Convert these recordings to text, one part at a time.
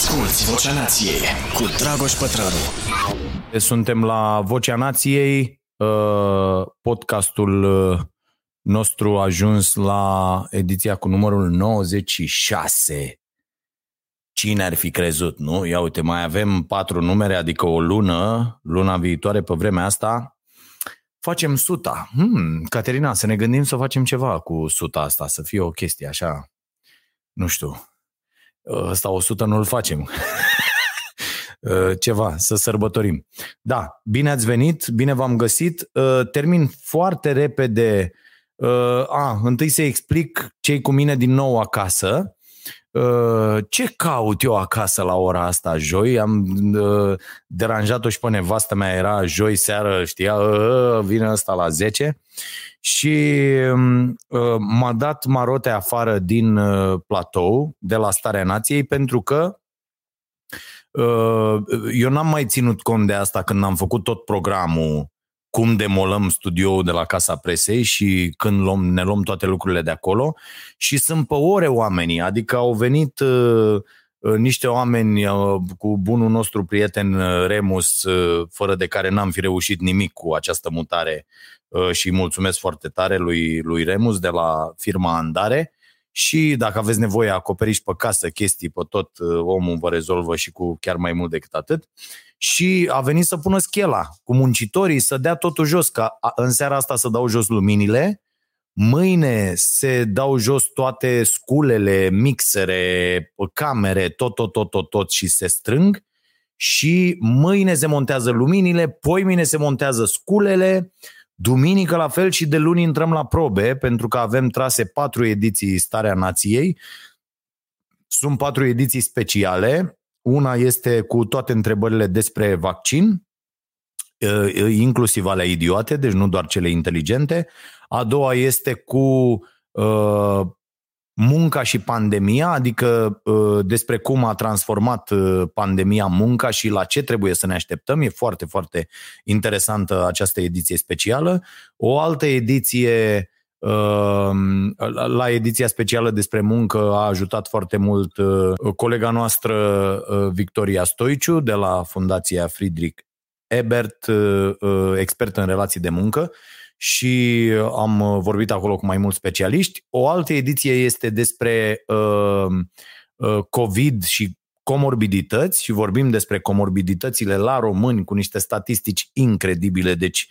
Asculți Vocea Nației cu Dragoș Pătrălu. Suntem la Vocea Nației, uh, podcastul uh, nostru a ajuns la ediția cu numărul 96. Cine ar fi crezut, nu? Ia uite, mai avem patru numere, adică o lună, luna viitoare pe vremea asta, facem suta. Hmm, Caterina, să ne gândim să facem ceva cu suta asta, să fie o chestie așa, nu știu, ăsta 100 nu-l facem. ceva, să sărbătorim. Da, bine ați venit, bine v-am găsit. Termin foarte repede. A, întâi să explic ce cu mine din nou acasă. Ce caut eu acasă la ora asta, joi? Am deranjat-o și pe nevastă mea, era joi seară, știa, vine ăsta la 10 și uh, m-a dat Marote afară din uh, platou, de la Starea Nației, pentru că uh, eu n-am mai ținut cont de asta când am făcut tot programul cum demolăm studioul de la Casa Presei și când luăm, ne luăm toate lucrurile de acolo și sunt pe ore oamenii, adică au venit uh, niște oameni uh, cu bunul nostru prieten uh, Remus, uh, fără de care n-am fi reușit nimic cu această mutare Uh, și mulțumesc foarte tare lui, lui Remus de la firma Andare și dacă aveți nevoie acoperiți pe casă chestii pe tot, uh, omul vă rezolvă și cu chiar mai mult decât atât. Și a venit să pună schela cu muncitorii, să dea totul jos, ca în seara asta să dau jos luminile, mâine se dau jos toate sculele, mixere, camere, tot, tot, tot, tot, tot și se strâng și mâine se montează luminile, poi mine se montează sculele, Duminică la fel și de luni intrăm la probe, pentru că avem trase patru ediții Starea Nației. Sunt patru ediții speciale. Una este cu toate întrebările despre vaccin, inclusiv alea idiote, deci nu doar cele inteligente. A doua este cu uh, munca și pandemia, adică uh, despre cum a transformat uh, pandemia munca și la ce trebuie să ne așteptăm. E foarte, foarte interesantă această ediție specială. O altă ediție uh, la ediția specială despre muncă a ajutat foarte mult colega noastră Victoria Stoiciu de la Fundația Friedrich Ebert, expert în relații de muncă și am uh, vorbit acolo cu mai mulți specialiști. O altă ediție este despre uh, uh, COVID și comorbidități și vorbim despre comorbiditățile la români cu niște statistici incredibile. Deci,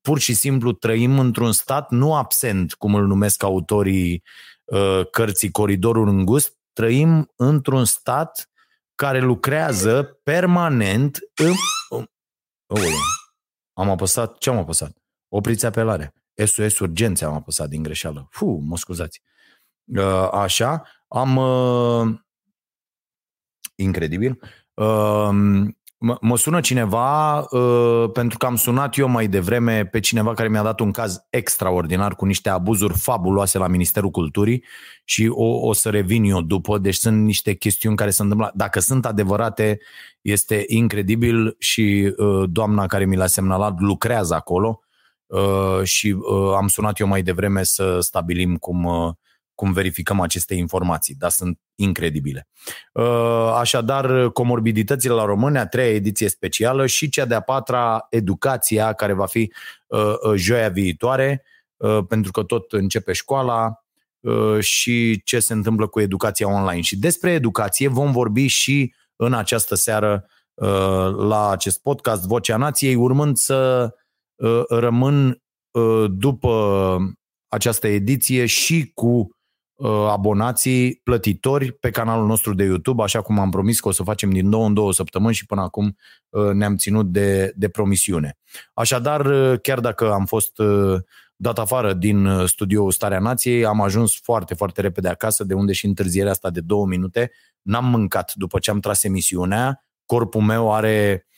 pur și simplu trăim într-un stat nu absent, cum îl numesc autorii uh, cărții Coridorul Îngust, trăim într-un stat care lucrează permanent în... Oh, am apăsat? Ce am apăsat? opriți apelarea. SOS urgențe am apăsat din greșeală. Fu, mă scuzați. Uh, așa, am... Uh, incredibil. Uh, mă sună cineva uh, pentru că am sunat eu mai devreme pe cineva care mi-a dat un caz extraordinar cu niște abuzuri fabuloase la Ministerul Culturii și o, o să revin eu după. Deci sunt niște chestiuni care se întâmplă. Dacă sunt adevărate, este incredibil și uh, doamna care mi l-a semnalat lucrează acolo Uh, și uh, am sunat eu mai devreme să stabilim cum, uh, cum verificăm aceste informații, dar sunt incredibile. Așadar, comorbiditățile la români, a treia ediție specială și cea de-a patra, educația, care va fi joia viitoare, pentru că tot începe școala și ce se întâmplă cu educația online. Și despre educație vom vorbi și în această seară la acest podcast Vocea Nației, urmând să Uh, rămân uh, după această ediție și cu uh, abonații plătitori pe canalul nostru de YouTube, așa cum am promis că o să facem din două în două săptămâni și până acum ne-am ținut de, de promisiune. Așadar, chiar dacă am fost dat afară din studioul Starea Nației, am ajuns foarte, foarte repede acasă, de unde și întârzierea asta de două minute. N-am mâncat după ce am tras emisiunea, corpul meu are Uh,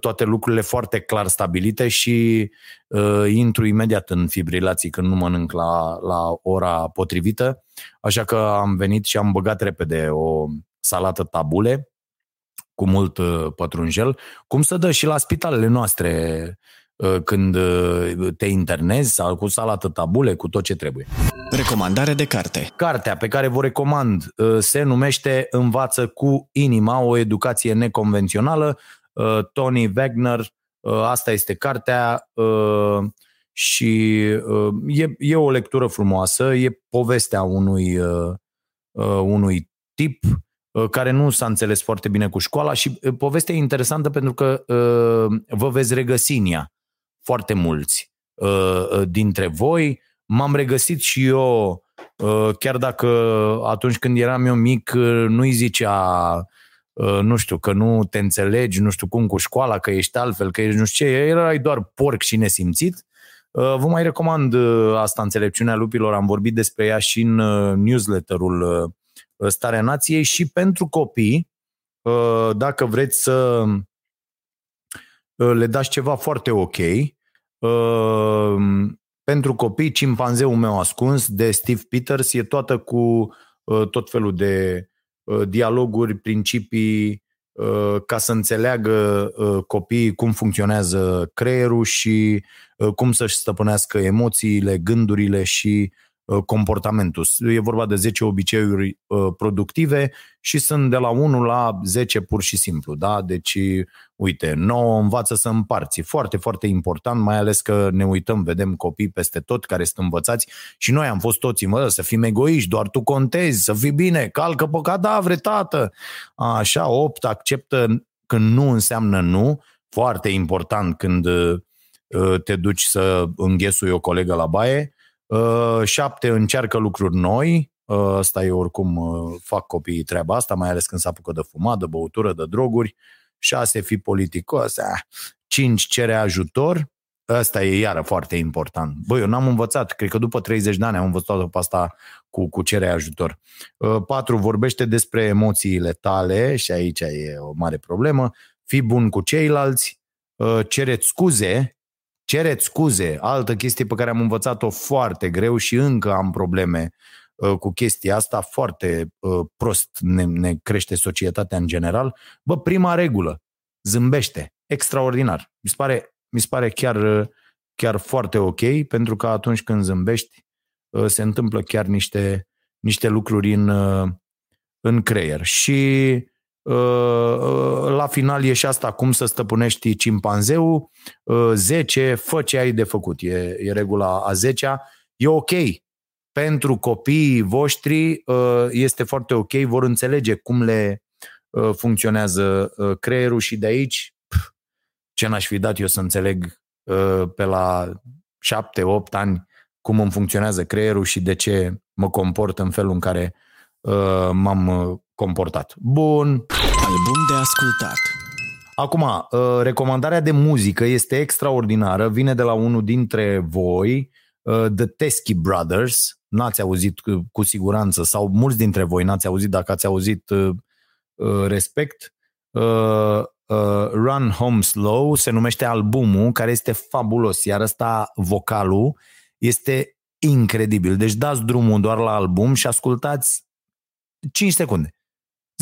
toate lucrurile foarte clar stabilite și uh, intru imediat în fibrilații când nu mănânc la, la ora potrivită. Așa că am venit și am băgat repede o salată tabule cu mult uh, pătrunjel, cum să dă și la spitalele noastre uh, când uh, te internezi sau cu salată tabule, cu tot ce trebuie. Recomandare de carte. Cartea pe care vă recomand se numește Învață cu inima, o educație neconvențională. Tony Wagner, asta este cartea și e, e o lectură frumoasă, e povestea unui, unui tip Uh, care nu s-a înțeles foarte bine cu școala și uh, povestea e interesantă pentru că uh, vă veți regăsi în ea foarte mulți dintre voi. M-am regăsit și eu, chiar dacă atunci când eram eu mic nu-i zicea nu știu, că nu te înțelegi, nu știu cum cu școala, că ești altfel, că ești nu știu ce, erai doar porc și nesimțit. Vă mai recomand asta, Înțelepciunea Lupilor, am vorbit despre ea și în newsletterul Uh, starea nației și pentru copii, uh, dacă vreți să uh, le dați ceva foarte ok, pentru copii, Cimpanzeul meu ascuns de Steve Peters e toată cu tot felul de dialoguri, principii, ca să înțeleagă copiii cum funcționează creierul și cum să-și stăpânească emoțiile, gândurile și Uh, comportamentul. E vorba de 10 obiceiuri uh, productive și sunt de la 1 la 10 pur și simplu. Da? Deci, uite, 9 învață să împarți. Foarte, foarte important, mai ales că ne uităm, vedem copii peste tot care sunt învățați și noi am fost toți, mă, să fim egoiști, doar tu contezi, să fii bine, calcă pe cadavre, tată. Așa, 8 acceptă când nu înseamnă nu, foarte important când uh, te duci să înghesui o colegă la baie, Uh, șapte încearcă lucruri noi, uh, asta e oricum uh, fac copiii treaba asta, mai ales când se apucă de fumat, de băutură, de droguri. Șase, fi politicos. Ah. Cinci, cere ajutor. Asta e iară foarte important. Băi, eu n-am învățat, cred că după 30 de ani am învățat pe asta cu, cu cere ajutor. Patru, vorbește despre emoțiile tale și aici e o mare problemă. Fii bun cu ceilalți, cereți scuze Cereți scuze, altă chestie pe care am învățat-o foarte greu și încă am probleme uh, cu chestia asta, foarte uh, prost ne, ne crește societatea în general. Bă, prima regulă, zâmbește, extraordinar. Mi se pare, mi se pare chiar, uh, chiar foarte ok, pentru că atunci când zâmbești, se întâmplă chiar niște, niște lucruri în, în creier. Și Uh, uh, la final e și asta, cum să stăpânești cimpanzeul. 10, uh, fă ce ai de făcut. E, e regula a 10 E ok. Pentru copiii voștri este foarte ok, vor înțelege cum le funcționează creierul și de aici ce n-aș fi dat eu să înțeleg pe la 7-8 ani cum îmi funcționează creierul și de ce mă comport în felul în care m-am comportat. Bun. Album de ascultat. Acum, uh, recomandarea de muzică este extraordinară, vine de la unul dintre voi, uh, The Teskey Brothers, n-ați auzit cu siguranță, sau mulți dintre voi n-ați auzit, dacă ați auzit, uh, respect. Run Home Slow se numește albumul, care este fabulos, iar ăsta, vocalul, este incredibil. Deci dați drumul doar la album și ascultați 5 secunde.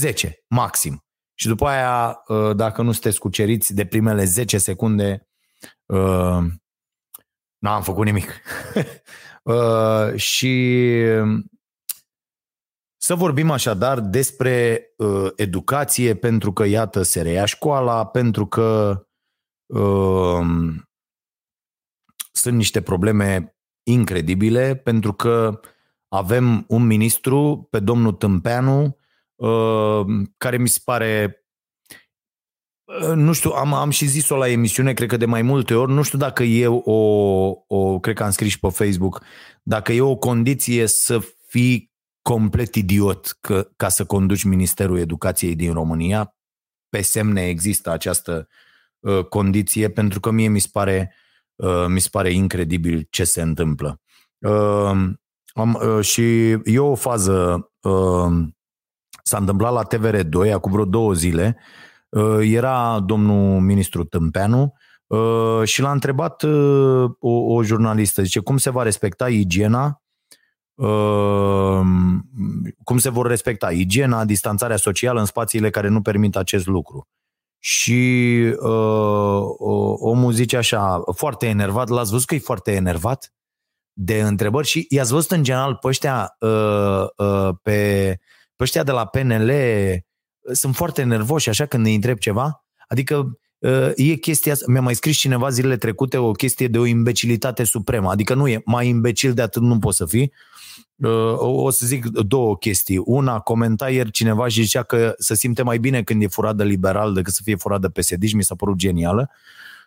10, maxim. Și după aia, uh, dacă nu sunteți cuceriți de primele 10 secunde, uh, n-am făcut nimic. Uh, și să vorbim așadar despre educație, pentru că, iată, se reia școala, pentru că sunt niște probleme incredibile, pentru că avem un ministru, pe domnul Tâmpeanu, Uh, care mi se pare uh, nu știu, am, am și zis-o la emisiune, cred că de mai multe ori, nu știu dacă e o, o, cred că am scris și pe Facebook, dacă e o condiție să fii complet idiot că, ca să conduci Ministerul Educației din România, pe semne există această uh, condiție, pentru că mie mi se pare, uh, mi se pare incredibil ce se întâmplă. Uh, am, uh, și e o fază uh, S-a întâmplat la TVR2 acum vreo două zile. Uh, era domnul ministru Tâmpeanu uh, și l-a întrebat uh, o, o jurnalistă, zice, cum se va respecta igiena cum se vor respecta igiena, distanțarea socială în spațiile care nu permit acest lucru. și uh, omul zice așa, foarte enervat, l-ați văzut că e foarte enervat de întrebări și i-ați văzut în general pe ăștia, uh, uh, pe, pe ăștia de la PNL sunt foarte nervoși așa când îi întreb ceva? Adică uh, e chestia asta, mi-a mai scris cineva zilele trecute o chestie de o imbecilitate supremă, adică nu e mai imbecil de atât nu poți să fii. Uh, o să zic două chestii. Una, comenta ieri cineva și zicea că se simte mai bine când e furat de liberal decât să fie furat de PSD și mi s-a părut genială. Uh,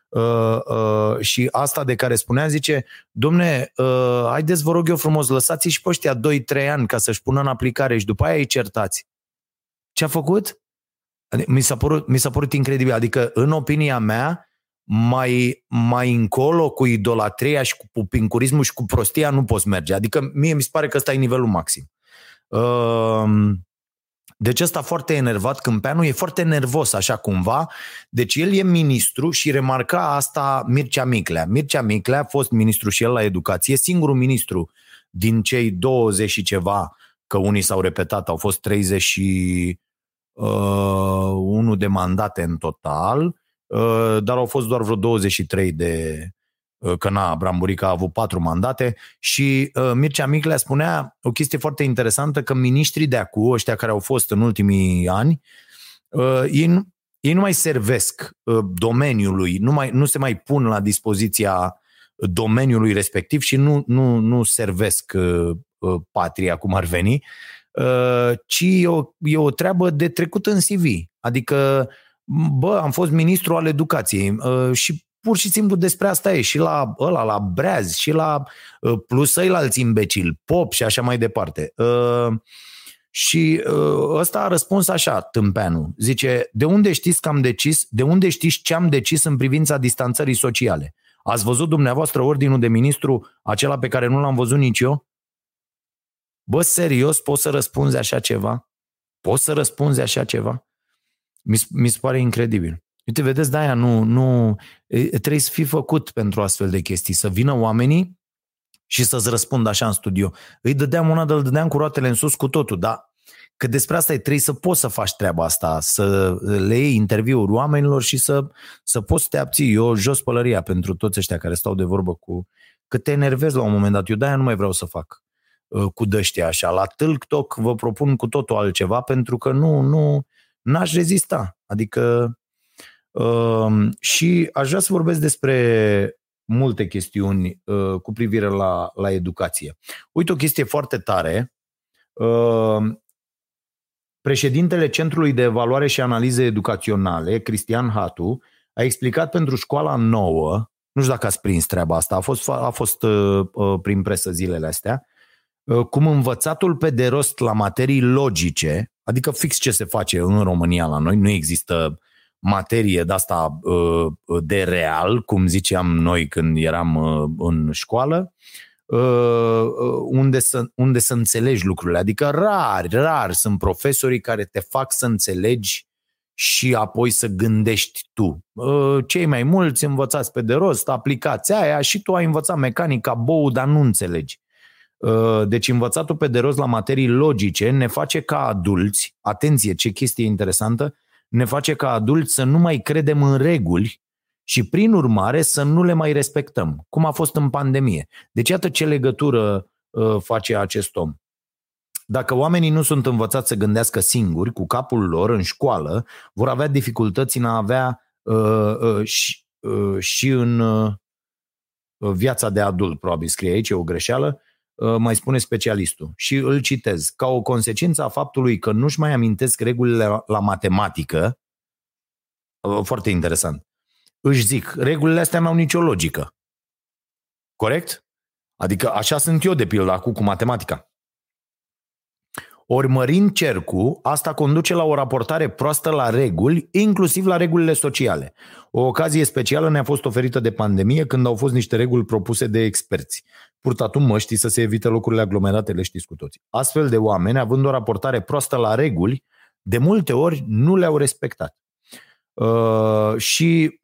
uh, și asta de care spunea, zice, domne, uh, haideți vă rog eu frumos, lăsați și pe ăștia 2-3 ani ca să-și pună în aplicare și după aia îi certați. Ce a făcut? Mi s-a părut, mi s-a părut incredibil. Adică, în opinia mea, mai, mai încolo cu idolatria și cu pupincurismul și cu prostia nu poți merge. Adică mie mi se pare că ăsta e nivelul maxim. Uh, deci ăsta foarte enervat, Câmpeanu e foarte nervos așa cumva, deci el e ministru și remarca asta Mircea Miclea. Mircea Miclea a fost ministru și el la educație, singurul ministru din cei 20 și ceva, că unii s-au repetat, au fost 31 uh, de mandate în total, uh, dar au fost doar vreo 23 de, Uh, că na, Bramburica a avut patru mandate și uh, Mircea Miclea spunea o chestie foarte interesantă că miniștrii de acum, ăștia care au fost în ultimii ani, uh, ei, ei nu mai servesc uh, domeniului, nu, mai, nu se mai pun la dispoziția domeniului respectiv și nu, nu, nu servesc uh, uh patria cum ar veni, uh, ci e o, e o treabă de trecut în CV. Adică, bă, am fost ministru al educației uh, și pur și simplu despre asta e și la ăla, la Breaz și la uh, plus alți imbecili, Pop și așa mai departe. Uh, și uh, ăsta a răspuns așa, tâmpeanu. Zice, de unde știți că am decis, de unde știți ce am decis în privința distanțării sociale? Ați văzut dumneavoastră ordinul de ministru, acela pe care nu l-am văzut nici eu? Bă, serios, poți să răspunzi așa ceva? Poți să răspunzi așa ceva? Mi, mi se pare incredibil. Uite, vedeți, de-aia nu, nu, trebuie să fii făcut pentru astfel de chestii, să vină oamenii și să-ți răspundă așa în studio. Îi dădeam una, îl dădeam cu roatele în sus cu totul, dar că despre asta e, trebuie să poți să faci treaba asta, să le iei interviuri oamenilor și să, să poți să te abții. Eu jos pălăria pentru toți ăștia care stau de vorbă cu... Că te enervezi la un moment dat. Eu de-aia nu mai vreau să fac uh, cu dăștia așa. La TikTok vă propun cu totul altceva pentru că nu, nu, n-aș rezista. Adică Ehm, și aș vrea să vorbesc despre multe chestiuni uh, cu privire la, la educație. Uite o chestie foarte tare. Ehm, președintele Centrului de Evaluare și Analize Educaționale, Cristian Hatu, a explicat pentru școala nouă, nu știu dacă ați prins treaba asta, a fost, a fost uh, uh, prin presă zilele astea, cum învățatul pe de rost la materii logice, adică fix ce se face în România la noi, nu există materie de asta uh, de real, cum ziceam noi când eram uh, în școală, uh, unde să, unde să înțelegi lucrurile. Adică rar, rar sunt profesorii care te fac să înțelegi și apoi să gândești tu. Cei mai mulți învățați pe de rost, aplicați aia și tu ai învățat mecanica bou, dar nu înțelegi. Deci învățatul pe de rost la materii logice ne face ca adulți, atenție ce chestie interesantă, ne face ca adulți să nu mai credem în reguli și prin urmare să nu le mai respectăm, cum a fost în pandemie. Deci iată ce legătură uh, face acest om. Dacă oamenii nu sunt învățați să gândească singuri, cu capul lor, în școală, vor avea dificultăți în a avea uh, uh, și, uh, și în uh, viața de adult, probabil scrie aici, e o greșeală, Uh, mai spune specialistul. Și îl citez. Ca o consecință a faptului că nu-și mai amintesc regulile la matematică, uh, foarte interesant, își zic, regulile astea n-au nicio logică. Corect? Adică așa sunt eu, de pildă, acum cu matematica. Ori mărind cercul, asta conduce la o raportare proastă la reguli, inclusiv la regulile sociale. O ocazie specială ne-a fost oferită de pandemie când au fost niște reguli propuse de experți. Purtatul măștii să se evite locurile aglomerate, le știți cu toții. Astfel de oameni, având o raportare proastă la reguli, de multe ori nu le-au respectat. Uh, și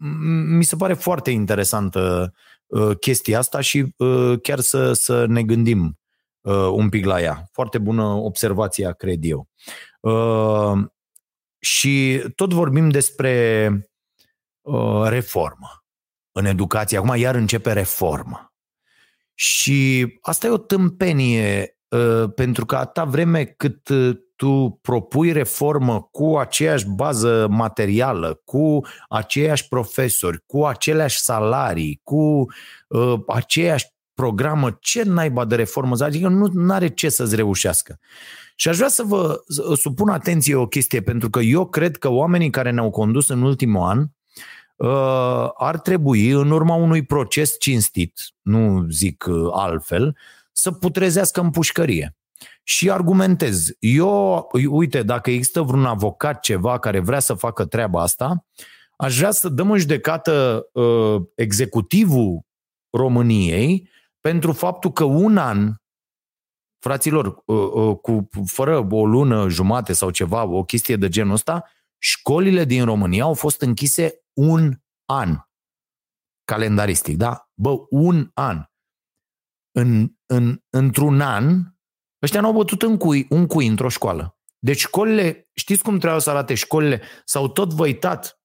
mi se pare foarte interesantă uh, chestia asta și uh, chiar să, să ne gândim uh, un pic la ea. Foarte bună observația, cred eu. Uh, și tot vorbim despre uh, reformă în educație. Acum iar începe reformă. Și asta e o tâmpenie, uh, pentru că atâta vreme cât uh, tu propui reformă cu aceeași bază materială, cu aceiași profesori, cu aceleași salarii, cu uh, aceeași programă, ce naiba de reformă? Adică nu are ce să-ți reușească. Și aș vrea să vă supun atenție o chestie, pentru că eu cred că oamenii care ne-au condus în ultimul an uh, ar trebui, în urma unui proces cinstit, nu zic uh, altfel, să putrezească în pușcărie. Și argumentez. Eu, uite, dacă există vreun avocat ceva care vrea să facă treaba asta, aș vrea să dăm în judecată uh, executivul României pentru faptul că un an, fraților, uh, uh, cu, fără o lună jumate sau ceva, o chestie de genul ăsta, școlile din România au fost închise un an calendaristic, da? Bă, un an. În, în, într-un an, ăștia n-au bătut în cui, un cui într-o școală. Deci școlile, știți cum trebuiau să arate școlile? S-au tot văitat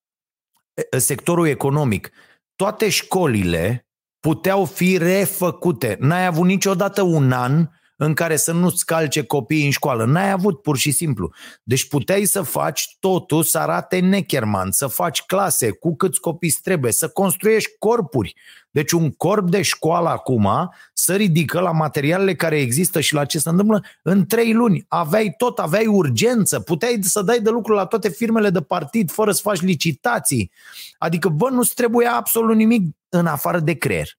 sectorul economic. Toate școlile puteau fi refăcute. N-ai avut niciodată un an în care să nu-ți calce copiii în școală. N-ai avut pur și simplu. Deci puteai să faci totul să arate necherman, să faci clase cu câți copii trebuie, să construiești corpuri. Deci un corp de școală acum să ridică la materialele care există și la ce se întâmplă în trei luni. Aveai tot, aveai urgență, puteai să dai de lucru la toate firmele de partid fără să faci licitații. Adică, bă, nu-ți trebuia absolut nimic în afară de creier.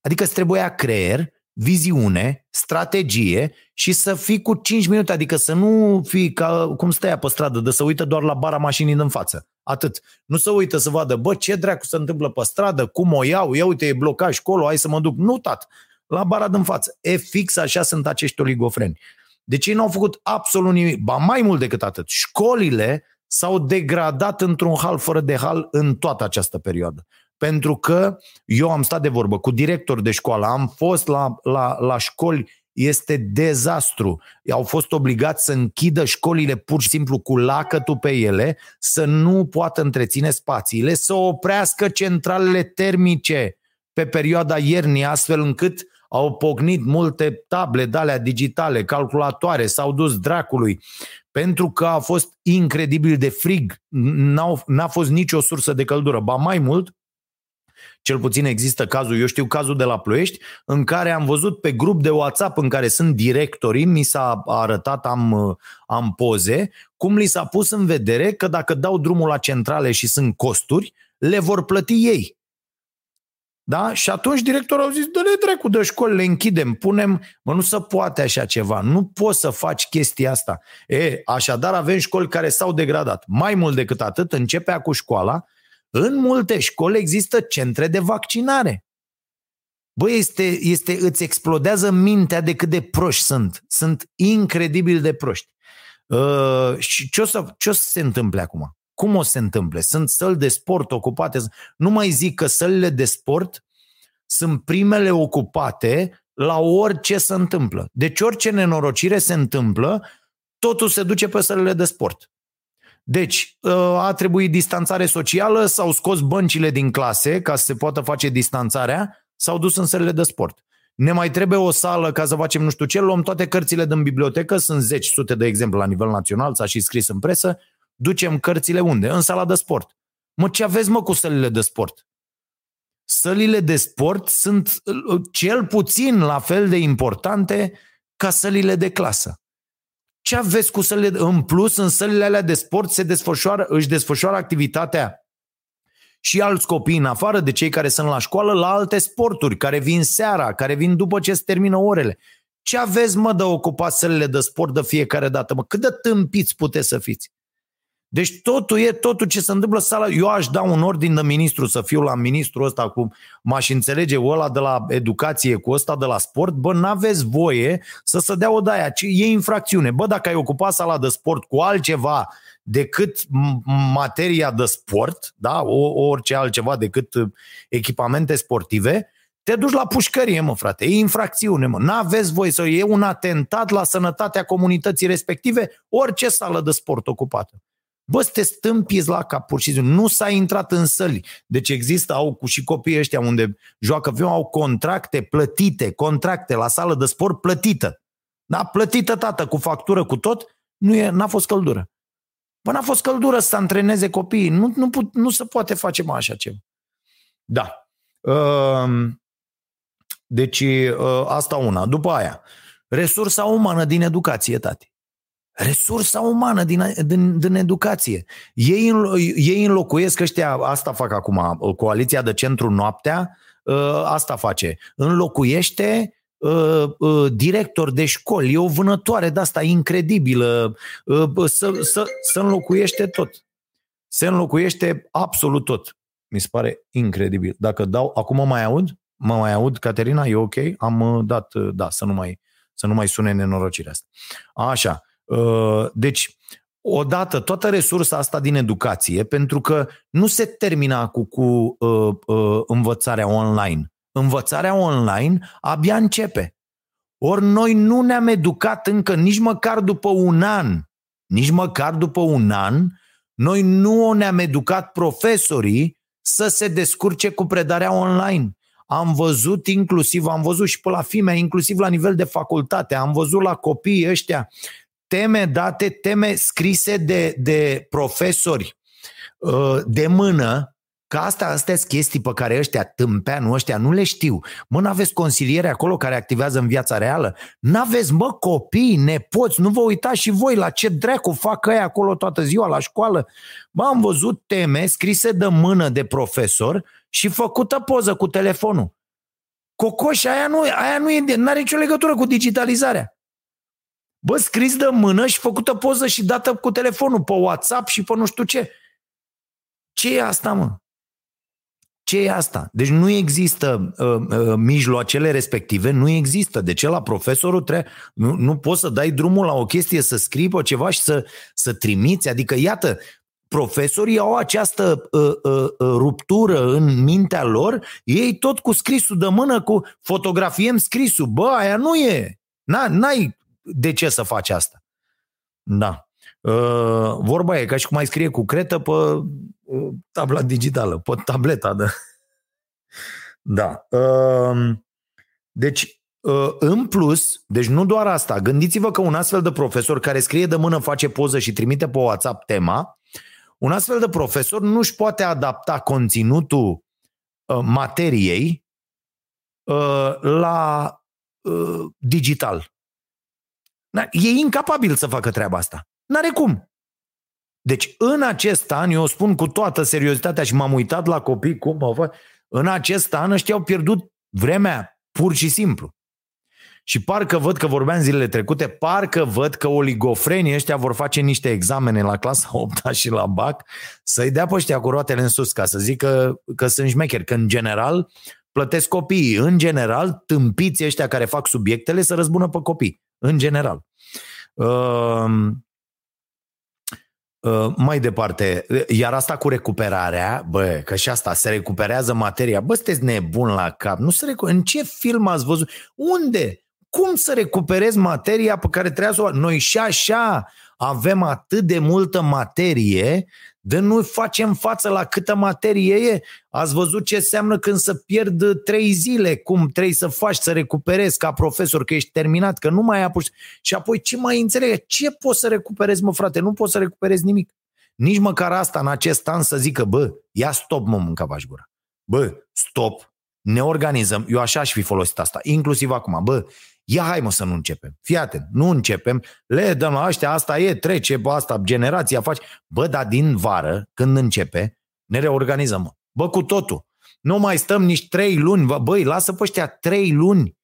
Adică îți trebuia creier, viziune, strategie și să fii cu 5 minute, adică să nu fii ca cum stai pe stradă, de să uită doar la bara mașinii din față. Atât. Nu să uită să vadă, bă, ce dracu se întâmplă pe stradă, cum o iau, ia uite, e blocaj acolo, hai să mă duc. Nu, tat, la bara din față. E fix așa sunt acești oligofreni. Deci ei n-au făcut absolut nimic, ba mai mult decât atât. Școlile s-au degradat într-un hal fără de hal în toată această perioadă pentru că eu am stat de vorbă cu director de școală, am fost la, la, la școli, este dezastru. Au fost obligați să închidă școlile pur și simplu cu lacătul pe ele, să nu poată întreține spațiile, să oprească centralele termice pe perioada iernii, astfel încât au pocnit multe table de alea digitale, calculatoare, s-au dus dracului, pentru că a fost incredibil de frig, n-a fost nicio sursă de căldură. Ba mai mult, cel puțin există cazul, eu știu cazul de la Ploiești, în care am văzut pe grup de WhatsApp în care sunt directorii, mi s-a arătat, am, am poze, cum li s-a pus în vedere că dacă dau drumul la centrale și sunt costuri, le vor plăti ei. Da? Și atunci directorul au zis, dă-le dracu de școli, le închidem, punem, mă, nu se poate așa ceva, nu poți să faci chestia asta. E, așadar avem școli care s-au degradat. Mai mult decât atât, începea cu școala, în multe școli există centre de vaccinare. Băi, este, este, îți explodează mintea de cât de proști sunt. Sunt incredibil de proști. Uh, și ce o, să, ce o să se întâmple acum? Cum o să se întâmple? Sunt săli de sport ocupate. Nu mai zic că sălile de sport sunt primele ocupate la orice se întâmplă. Deci orice nenorocire se întâmplă, totul se duce pe sălile de sport. Deci, ă, a trebuit distanțare socială, s-au scos băncile din clase ca să se poată face distanțarea, s-au dus în sălile de sport. Ne mai trebuie o sală ca să facem nu știu ce, luăm toate cărțile din bibliotecă, sunt zeci, sute de exemple la nivel național, s-a și scris în presă, ducem cărțile unde? În sala de sport. Mă, ce aveți mă cu sălile de sport? Sălile de sport sunt ă, cel puțin la fel de importante ca sălile de clasă. Ce aveți cu sălile? În plus, în sălile alea de sport se desfășoară, își desfășoară activitatea și alți copii în afară de cei care sunt la școală la alte sporturi, care vin seara, care vin după ce se termină orele. Ce aveți, mă, de ocupat sălile de sport de fiecare dată, mă? Cât de tâmpiți puteți să fiți? Deci totul e, totul ce se întâmplă sala. Eu aș da un ordin de ministru să fiu la ministrul ăsta cu m-aș înțelege ăla de la educație cu ăsta de la sport, bă, n-aveți voie să se dea o daia. E infracțiune. Bă, dacă ai ocupat sala de sport cu altceva decât materia de sport, da, o, orice altceva decât uh, echipamente sportive, te duci la pușcărie, mă, frate. E infracțiune, mă. N-aveți voie să e un atentat la sănătatea comunității respective, orice sală de sport ocupată. Bă, să te stâmpiți la cap, pur și simplu. Nu s-a intrat în săli. Deci există, au cu și copiii ăștia unde joacă viu, au contracte plătite, contracte la sală de sport plătită. Da, plătită, tată, cu factură, cu tot, nu e, n-a fost căldură. Bă, n-a fost căldură să antreneze copiii. Nu, nu, put, nu se poate face mai așa ceva. Da. Ehm, deci, ă, asta una. După aia, resursa umană din educație, tati. Resursa umană din, din, din educație. Ei, ei înlocuiesc ăștia, asta fac acum, coaliția de centru noaptea, ă, asta face. Înlocuiește uh, uh, director de școli, e o vânătoare de asta incredibilă, uh, să, să, să înlocuiește tot. Se înlocuiește absolut tot. Mi se pare incredibil. Dacă dau, acum mă mai aud? Mă mai aud, Caterina? E ok? Am uh, dat, uh, da, să nu mai, să nu mai sune nenorocirea asta. Așa. Uh, deci, odată toată resursa asta din educație, pentru că nu se termina cu, cu uh, uh, învățarea online învățarea online abia începe. Ori noi nu ne-am educat încă nici măcar după un an, nici măcar după un an, noi nu ne-am educat profesorii să se descurce cu predarea online. Am văzut inclusiv, am văzut și pe la fimea, inclusiv la nivel de facultate, am văzut la copiii ăștia teme date, teme scrise de, de profesori uh, de mână, Că asta, astea sunt chestii pe care ăștia, tâmpeanul ăștia, nu le știu. Mă, n-aveți consiliere acolo care activează în viața reală? N-aveți, mă, copii, nepoți, nu vă uitați și voi la ce dracu fac ei acolo toată ziua la școală? Bă, am văzut teme scrise de mână de profesor și făcută poză cu telefonul. Cocoș, aia nu, aia nu e, n-are nicio legătură cu digitalizarea. Bă, scris de mână și făcută poză și dată cu telefonul pe WhatsApp și pe nu știu ce. Ce e asta, mă? Ce e asta? Deci nu există uh, uh, mijloacele respective, nu există. De ce la profesorul trebuie, nu, nu poți să dai drumul la o chestie, să scrii pe ceva și să, să trimiți? Adică, iată, profesorii au această uh, uh, uh, ruptură în mintea lor, ei tot cu scrisul de mână, cu fotografiem scrisul. Bă, aia nu e. N-ai de ce să faci asta. Da. Uh, vorba e ca și cum mai scrie cu cretă pe uh, tabla digitală, pe tableta. De... Da. Uh, deci, uh, în plus, deci nu doar asta, gândiți-vă că un astfel de profesor care scrie de mână, face poză și trimite pe WhatsApp tema, un astfel de profesor nu își poate adapta conținutul uh, materiei uh, la uh, digital. Da, e incapabil să facă treaba asta. N-are cum. Deci în acest an, eu spun cu toată seriozitatea și m-am uitat la copii cum au fost, în acest an ăștia au pierdut vremea pur și simplu. Și parcă văd că vorbeam zilele trecute, parcă văd că oligofrenii ăștia vor face niște examene la clasa 8 și la BAC să-i dea pe ăștia cu roatele în sus ca să zică că sunt șmecheri, că în general plătesc copiii. În general, tâmpiți ăștia care fac subiectele să răzbună pe copii. În general. Uh, Uh, mai departe, iar asta cu recuperarea, bă, că și asta, se recuperează materia, bă, sunteți nebun la cap, nu se recu- în ce film ați văzut? Unde? Cum să recuperezi materia pe care trebuie să o... Noi și așa avem atât de multă materie de nu facem față la câtă materie e. Ați văzut ce înseamnă când să pierd trei zile, cum trebuie să faci, să recuperezi ca profesor, că ești terminat, că nu mai ai apus. Și apoi ce mai înțelege? Ce poți să recuperezi, mă frate? Nu poți să recuperezi nimic. Nici măcar asta în acest an să zică, bă, ia stop, mă, mânca gura. Bă, stop, ne organizăm. Eu așa aș fi folosit asta, inclusiv acum. Bă, Ia hai mă să nu începem. Fii atent, nu începem, le dăm la ăștia, asta e, trece, bă, asta, generația face. Bă, dar din vară, când începe, ne reorganizăm. Mă. Bă, cu totul. Nu mai stăm nici trei luni. Bă, băi, lasă pe ăștia trei luni.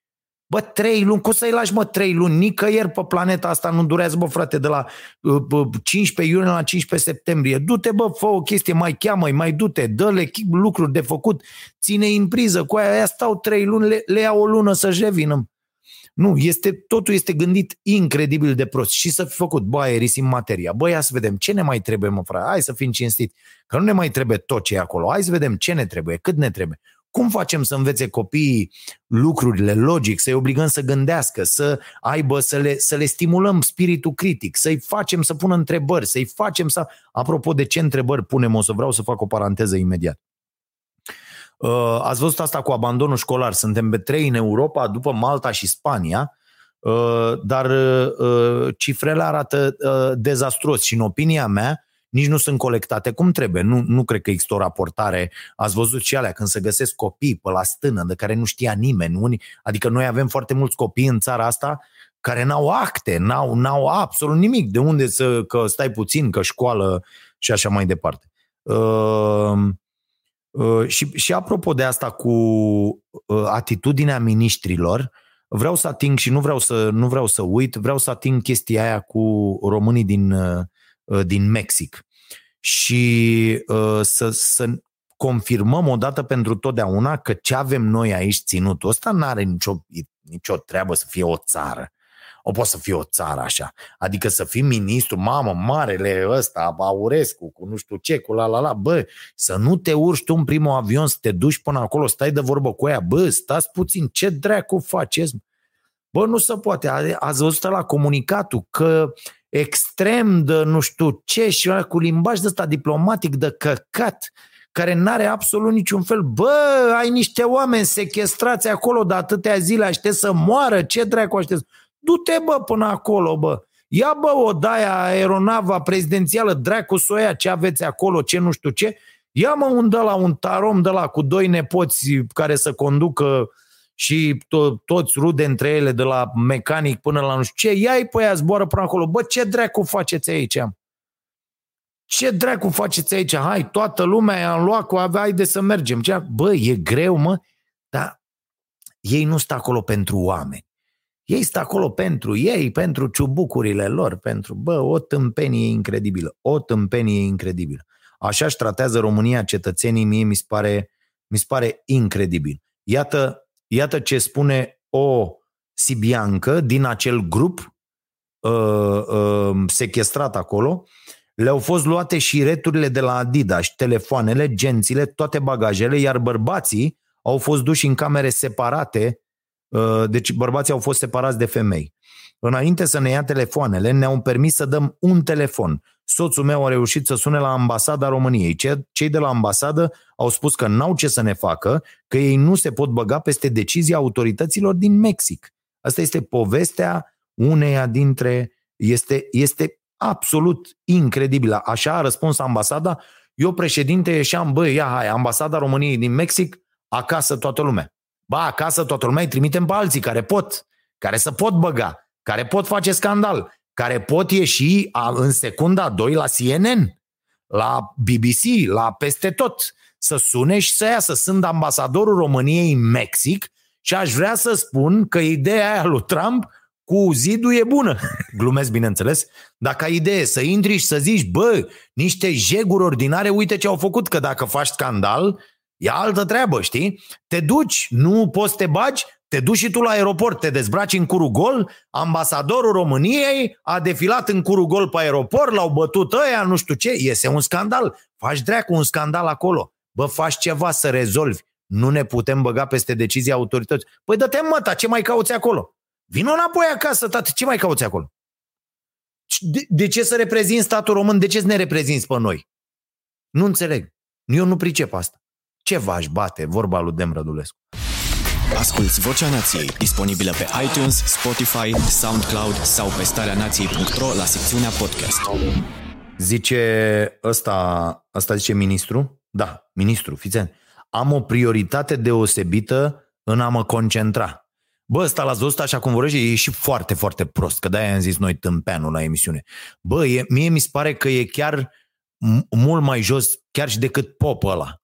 Bă, trei luni, cum să-i lași, mă, trei luni? Nicăieri pe planeta asta nu durează, bă, frate, de la uh, 15 iunie la 15 septembrie. Du-te, bă, fă o chestie, mai cheamă mai du-te, dă-le lucruri de făcut, ține în priză, cu aia, aia stau trei luni, le, le ia o lună să-și revină. Nu, este, totul este gândit incredibil de prost. Și să fi făcut, bă, aerisim materia, bă, ia să vedem ce ne mai trebuie, mă, frate, hai să fim cinstit, că nu ne mai trebuie tot ce e acolo, hai să vedem ce ne trebuie, cât ne trebuie. Cum facem să învețe copiii lucrurile? Logic, să-i obligăm să gândească, să aibă, să le, să le stimulăm spiritul critic, să-i facem să pună întrebări, să-i facem să... Apropo de ce întrebări punem, o să vreau să fac o paranteză imediat. Uh, ați văzut asta cu abandonul școlar. Suntem pe trei în Europa, după Malta și Spania, uh, dar uh, cifrele arată dezastruos și în opinia mea nici nu sunt colectate cum trebuie. Nu, nu cred că există o raportare. Ați văzut și alea când se găsesc copii pe la stână de care nu știa nimeni. Unii, adică noi avem foarte mulți copii în țara asta care n-au acte, n-au, n-au absolut nimic. De unde să, că stai puțin, că școală și așa mai departe. Uh, uh, și, și apropo de asta cu uh, atitudinea ministrilor, vreau să ating și nu vreau să, nu vreau să uit, vreau să ating chestia aia cu românii din, uh, Uh, din Mexic. Și uh, să, să confirmăm odată pentru totdeauna că ce avem noi aici ținutul ăsta nu are nicio, nicio treabă să fie o țară. O poate să fie o țară așa. Adică să fii ministru, mamă, marele ăsta, Aurescu, cu nu știu ce, cu la la la, bă, să nu te urci tu în primul avion, să te duci până acolo, stai de vorbă cu ea, bă, stați puțin, ce dracu faceți? Bă, nu se poate. Ați văzut la comunicatul că extrem de nu știu ce și cu limbaj de ăsta diplomatic de căcat, care n-are absolut niciun fel. Bă, ai niște oameni sequestrați acolo de atâtea zile, aștept să moară, ce dracu aștept? Du-te, bă, până acolo, bă. Ia, bă, o daia aeronava prezidențială, dracu soia, ce aveți acolo, ce nu știu ce. Ia, mă, un de la un tarom de la cu doi nepoți care să conducă și to- toți rude între ele, de la mecanic până la nu știu ce, ia-i pe aia, zboară până acolo. Bă, ce dracu faceți aici? Ce dracu faceți aici? Hai, toată lumea i-am luat cu avea, de să mergem. Ce? Bă, e greu, mă, dar ei nu stă acolo pentru oameni. Ei stă acolo pentru ei, pentru ciubucurile lor, pentru, bă, o tâmpenie incredibilă, o tâmpenie incredibilă. Așa își tratează România cetățenii, mie mi se pare, mi se pare incredibil. Iată Iată ce spune o sibiancă din acel grup uh, uh, sequestrat acolo. Le-au fost luate și returile de la Adidas, telefoanele, gențile, toate bagajele, iar bărbații au fost duși în camere separate, uh, deci bărbații au fost separați de femei. Înainte să ne ia telefoanele, ne-au permis să dăm un telefon. Soțul meu a reușit să sune la ambasada României. Cei de la ambasadă au spus că n-au ce să ne facă, că ei nu se pot băga peste decizia autorităților din Mexic. Asta este povestea uneia dintre... Este, este absolut incredibilă. Așa a răspuns ambasada. Eu, președinte, ieșeam, băi, ia, hai, ambasada României din Mexic, acasă toată lumea. Ba, acasă toată lumea îi trimitem pe alții care pot, care să pot băga care pot face scandal, care pot ieși în secunda 2 la CNN, la BBC, la peste tot, să sune și să iasă. Sunt ambasadorul României în Mexic și aș vrea să spun că ideea aia lui Trump cu zidul e bună. Glumesc, bineînțeles. Dacă ai idee să intri și să zici, bă, niște jeguri ordinare, uite ce au făcut, că dacă faci scandal, e altă treabă, știi? Te duci, nu poți să te bagi, te duci și tu la aeroport, te dezbraci în curul gol, ambasadorul României a defilat în curul gol pe aeroport, l-au bătut ăia, nu știu ce, iese un scandal. Faci dracu un scandal acolo. Bă, faci ceva să rezolvi. Nu ne putem băga peste decizia autorității. Păi dă-te măta, ce mai cauți acolo? Vino înapoi acasă, tată, ce mai cauți acolo? De, de ce să reprezinți statul român? De ce să ne reprezinți pe noi? Nu înțeleg. Eu nu pricep asta. Ce v-aș bate, vorba lui Dem Rădulescu. Asculți Vocea Nației, disponibilă pe iTunes, Spotify, SoundCloud sau pe starea nației.ro la secțiunea podcast. Zice ăsta, ăsta zice ministru? Da, ministru, fiți Am o prioritate deosebită în a mă concentra. Bă, ăsta la văzut așa cum vorbește, e și foarte, foarte prost, că de-aia am zis noi tâmpeanul la emisiune. Bă, e, mie mi se pare că e chiar mult mai jos, chiar și decât pop ăla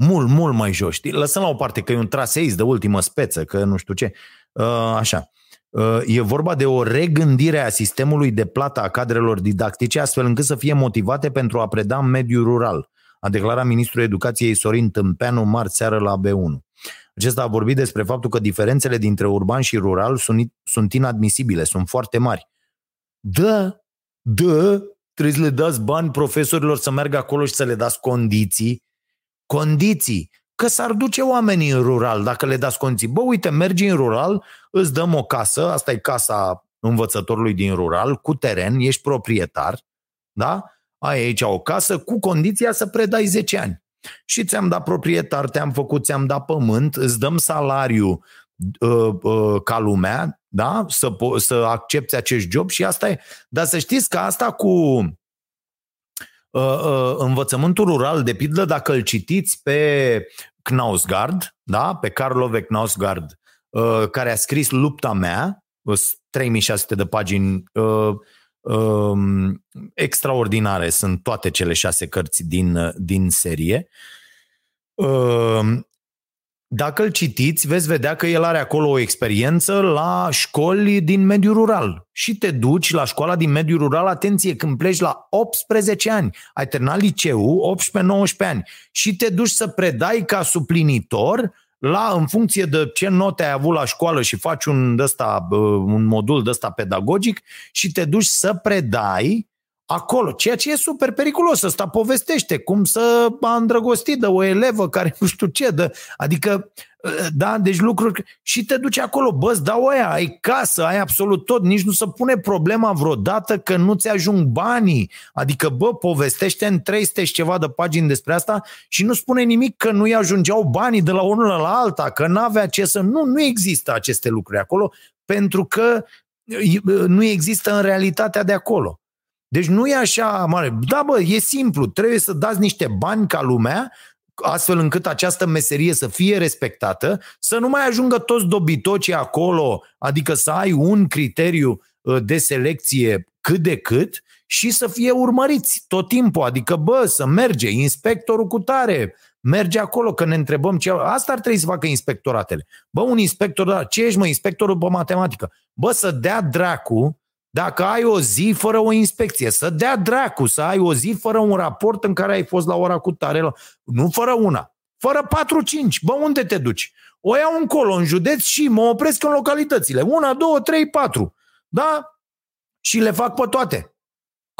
mult, mult mai jos. Știi? Lăsăm la o parte că e un traseist de ultimă speță, că nu știu ce. Uh, așa. Uh, e vorba de o regândire a sistemului de plată a cadrelor didactice, astfel încât să fie motivate pentru a preda în mediul rural, a declarat ministrul educației Sorin Tâmpeanu marți seară la B1. Acesta a vorbit despre faptul că diferențele dintre urban și rural sunt, sunt inadmisibile, sunt foarte mari. Dă, dă, trebuie să le dați bani profesorilor să meargă acolo și să le dați condiții condiții că s-ar duce oamenii în rural dacă le dați condiții. Bă, uite, mergi în rural, îți dăm o casă, asta e casa învățătorului din rural, cu teren, ești proprietar, da? Ai aici o casă cu condiția să predai 10 ani. Și ți-am dat proprietar, te-am făcut, ți-am dat pământ, îți dăm salariu uh, uh, ca lumea, da? Să, să accepti acest job și asta e. Dar să știți că asta cu uh, uh, învățământul rural, de pildă, dacă îl citiți pe Knausgard, da? pe Karlove Knausgard, uh, care a scris Lupta mea, 3600 de pagini uh, um, extraordinare sunt toate cele șase cărți din, din serie. Um, dacă îl citiți, veți vedea că el are acolo o experiență la școli din mediul rural. Și te duci la școala din mediul rural, atenție, când pleci la 18 ani, ai terminat liceu, 18-19 ani, și te duci să predai ca suplinitor la, în funcție de ce note ai avut la școală și faci un, ăsta, un modul de ăsta pedagogic și te duci să predai acolo, ceea ce e super periculos. Ăsta povestește cum să a îndrăgostit de o elevă care nu știu ce, de, adică, da, deci lucruri, și te duci acolo, bă, îți dau aia, ai casă, ai absolut tot, nici nu se pune problema vreodată că nu ți ajung banii, adică, bă, povestește în 300 și ceva de pagini despre asta și nu spune nimic că nu-i ajungeau banii de la unul la alta, că n-avea ce să, nu, nu există aceste lucruri acolo, pentru că nu există în realitatea de acolo. Deci nu e așa mare. Da, bă, e simplu. Trebuie să dați niște bani ca lumea astfel încât această meserie să fie respectată, să nu mai ajungă toți dobitocii acolo, adică să ai un criteriu uh, de selecție cât de cât și să fie urmăriți tot timpul, adică bă, să merge inspectorul cu tare, merge acolo, că ne întrebăm ce... Asta ar trebui să facă inspectoratele. Bă, un inspector, da, ce ești mă, inspectorul pe matematică? Bă, să dea dracu dacă ai o zi fără o inspecție, să dea dracu, să ai o zi fără un raport în care ai fost la ora cu tare, nu fără una, fără 4-5, bă, unde te duci? O iau încolo, în județ și mă opresc în localitățile. Una, două, trei, patru. Da? Și le fac pe toate.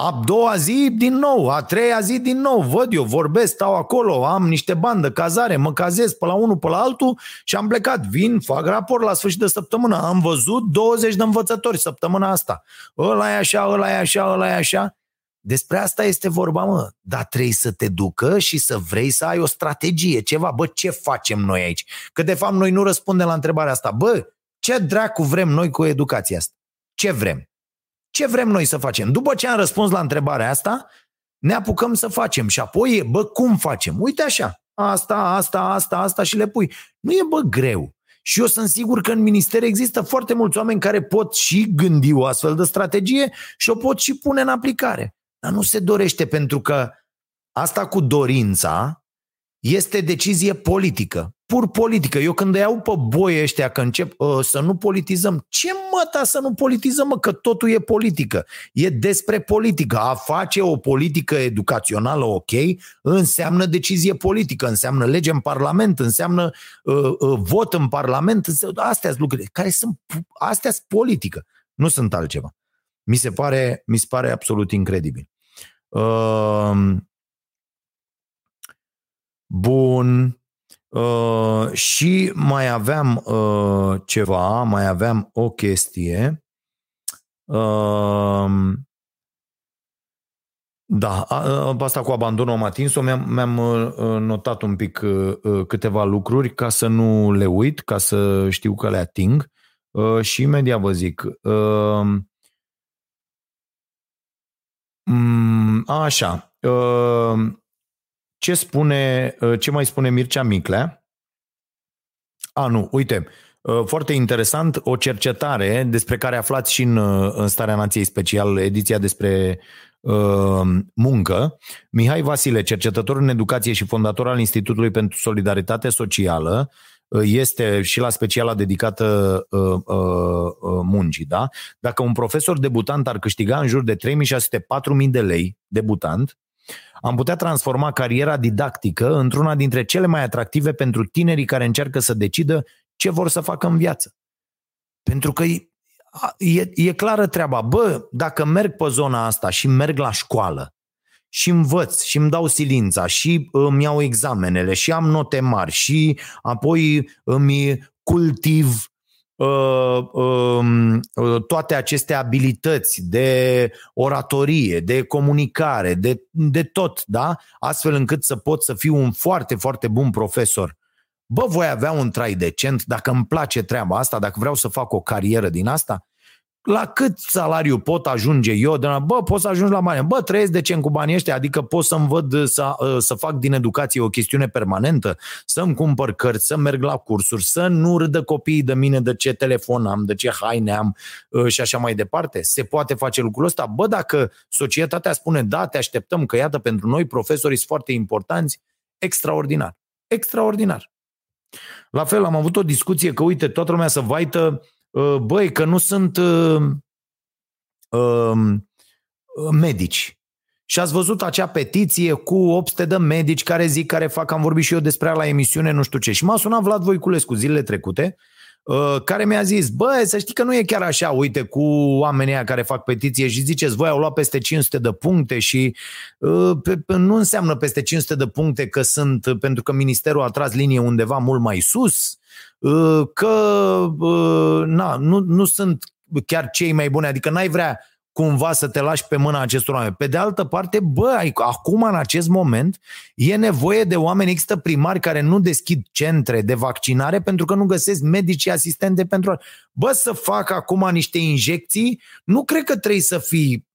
A doua zi din nou, a treia zi din nou, văd eu, vorbesc, stau acolo, am niște bani de cazare, mă cazez pe la unul, pe la altul și am plecat. Vin, fac raport la sfârșit de săptămână. Am văzut 20 de învățători săptămâna asta. Ăla e așa, ăla e așa, ăla e așa. Despre asta este vorba, mă. Dar trebuie să te ducă și să vrei să ai o strategie, ceva. Bă, ce facem noi aici? Că de fapt noi nu răspundem la întrebarea asta. Bă, ce dracu vrem noi cu educația asta? Ce vrem? Ce vrem noi să facem? După ce am răspuns la întrebarea asta, ne apucăm să facem și apoi, bă, cum facem? Uite așa, asta, asta, asta, asta și le pui. Nu e, bă, greu. Și eu sunt sigur că în minister există foarte mulți oameni care pot și gândi o astfel de strategie și o pot și pune în aplicare. Dar nu se dorește pentru că asta cu dorința este decizie politică pur politică. Eu când îi iau pe boi ăștia că încep uh, să nu politizăm, ce măta să nu politizăm, mă, că totul e politică. E despre politică. A face o politică educațională ok înseamnă decizie politică, înseamnă lege în Parlament, înseamnă uh, uh, vot în Parlament, înseamnă, astea sunt lucrurile care sunt, astea sunt politică, nu sunt altceva. Mi se pare, mi se pare absolut incredibil. Uh, bun. Uh, și mai aveam uh, ceva, mai aveam o chestie. Uh, da, asta cu abandonul am atins-o, mi-am, mi-am uh, notat un pic uh, uh, câteva lucruri ca să nu le uit, ca să știu că le ating uh, și imediat vă zic. Uh, așa, uh, ce spune, uh, ce mai spune Mircea Miclea? A, nu, uite, uh, foarte interesant, o cercetare despre care aflați și în, uh, în Starea Nației Special, ediția despre uh, muncă. Mihai Vasile, cercetător în educație și fondator al Institutului pentru Solidaritate Socială, este și la speciala dedicată uh, uh, muncii. Da? Dacă un profesor debutant ar câștiga în jur de 3600-4000 de lei, debutant, am putea transforma cariera didactică într-una dintre cele mai atractive pentru tinerii care încearcă să decidă ce vor să facă în viață. Pentru că e, e, e clară treaba. Bă, dacă merg pe zona asta și merg la școală și învăț și îmi dau silința și îmi iau examenele și am note mari și apoi îmi cultiv uh, um, uh, toate aceste abilități de oratorie, de comunicare, de, de tot, da? Astfel încât să pot să fiu un foarte, foarte bun profesor. Bă, voi avea un trai decent dacă îmi place treaba asta, dacă vreau să fac o carieră din asta? La cât salariu pot ajunge eu, de la, bă, pot să ajung la bani, bă, trăiesc decent cu banii ăștia, adică pot să-mi văd să, ă, să fac din educație o chestiune permanentă, să-mi cumpăr cărți, să merg la cursuri, să nu râdă copiii de mine de ce telefon am, de ce haine am ă, și așa mai departe. Se poate face lucrul ăsta? Bă, dacă societatea spune, da, te așteptăm, că iată, pentru noi profesorii sunt foarte importanți, extraordinar. Extraordinar. La fel, am avut o discuție că, uite, toată lumea să vaită Uh, băi, că nu sunt uh, uh, medici. Și ați văzut acea petiție cu 800 de medici care zic, care fac, am vorbit și eu despre ea la emisiune, nu știu ce. Și m-a sunat Vlad Voiculescu zilele trecute, care mi-a zis, bă, să știi că nu e chiar așa, uite, cu oamenii aia care fac petiție și ziceți, voi au luat peste 500 de puncte și uh, nu înseamnă peste 500 de puncte că sunt, pentru că ministerul a tras linie undeva mult mai sus, Uh, că uh, na, nu, nu sunt chiar cei mai buni, adică n-ai vrea cumva să te lași pe mâna acestor oameni. Pe de altă parte, bă, acum în acest moment e nevoie de oameni, există primari care nu deschid centre de vaccinare pentru că nu găsesc medici și asistente pentru... Bă, să fac acum niște injecții, nu cred că trebuie să fii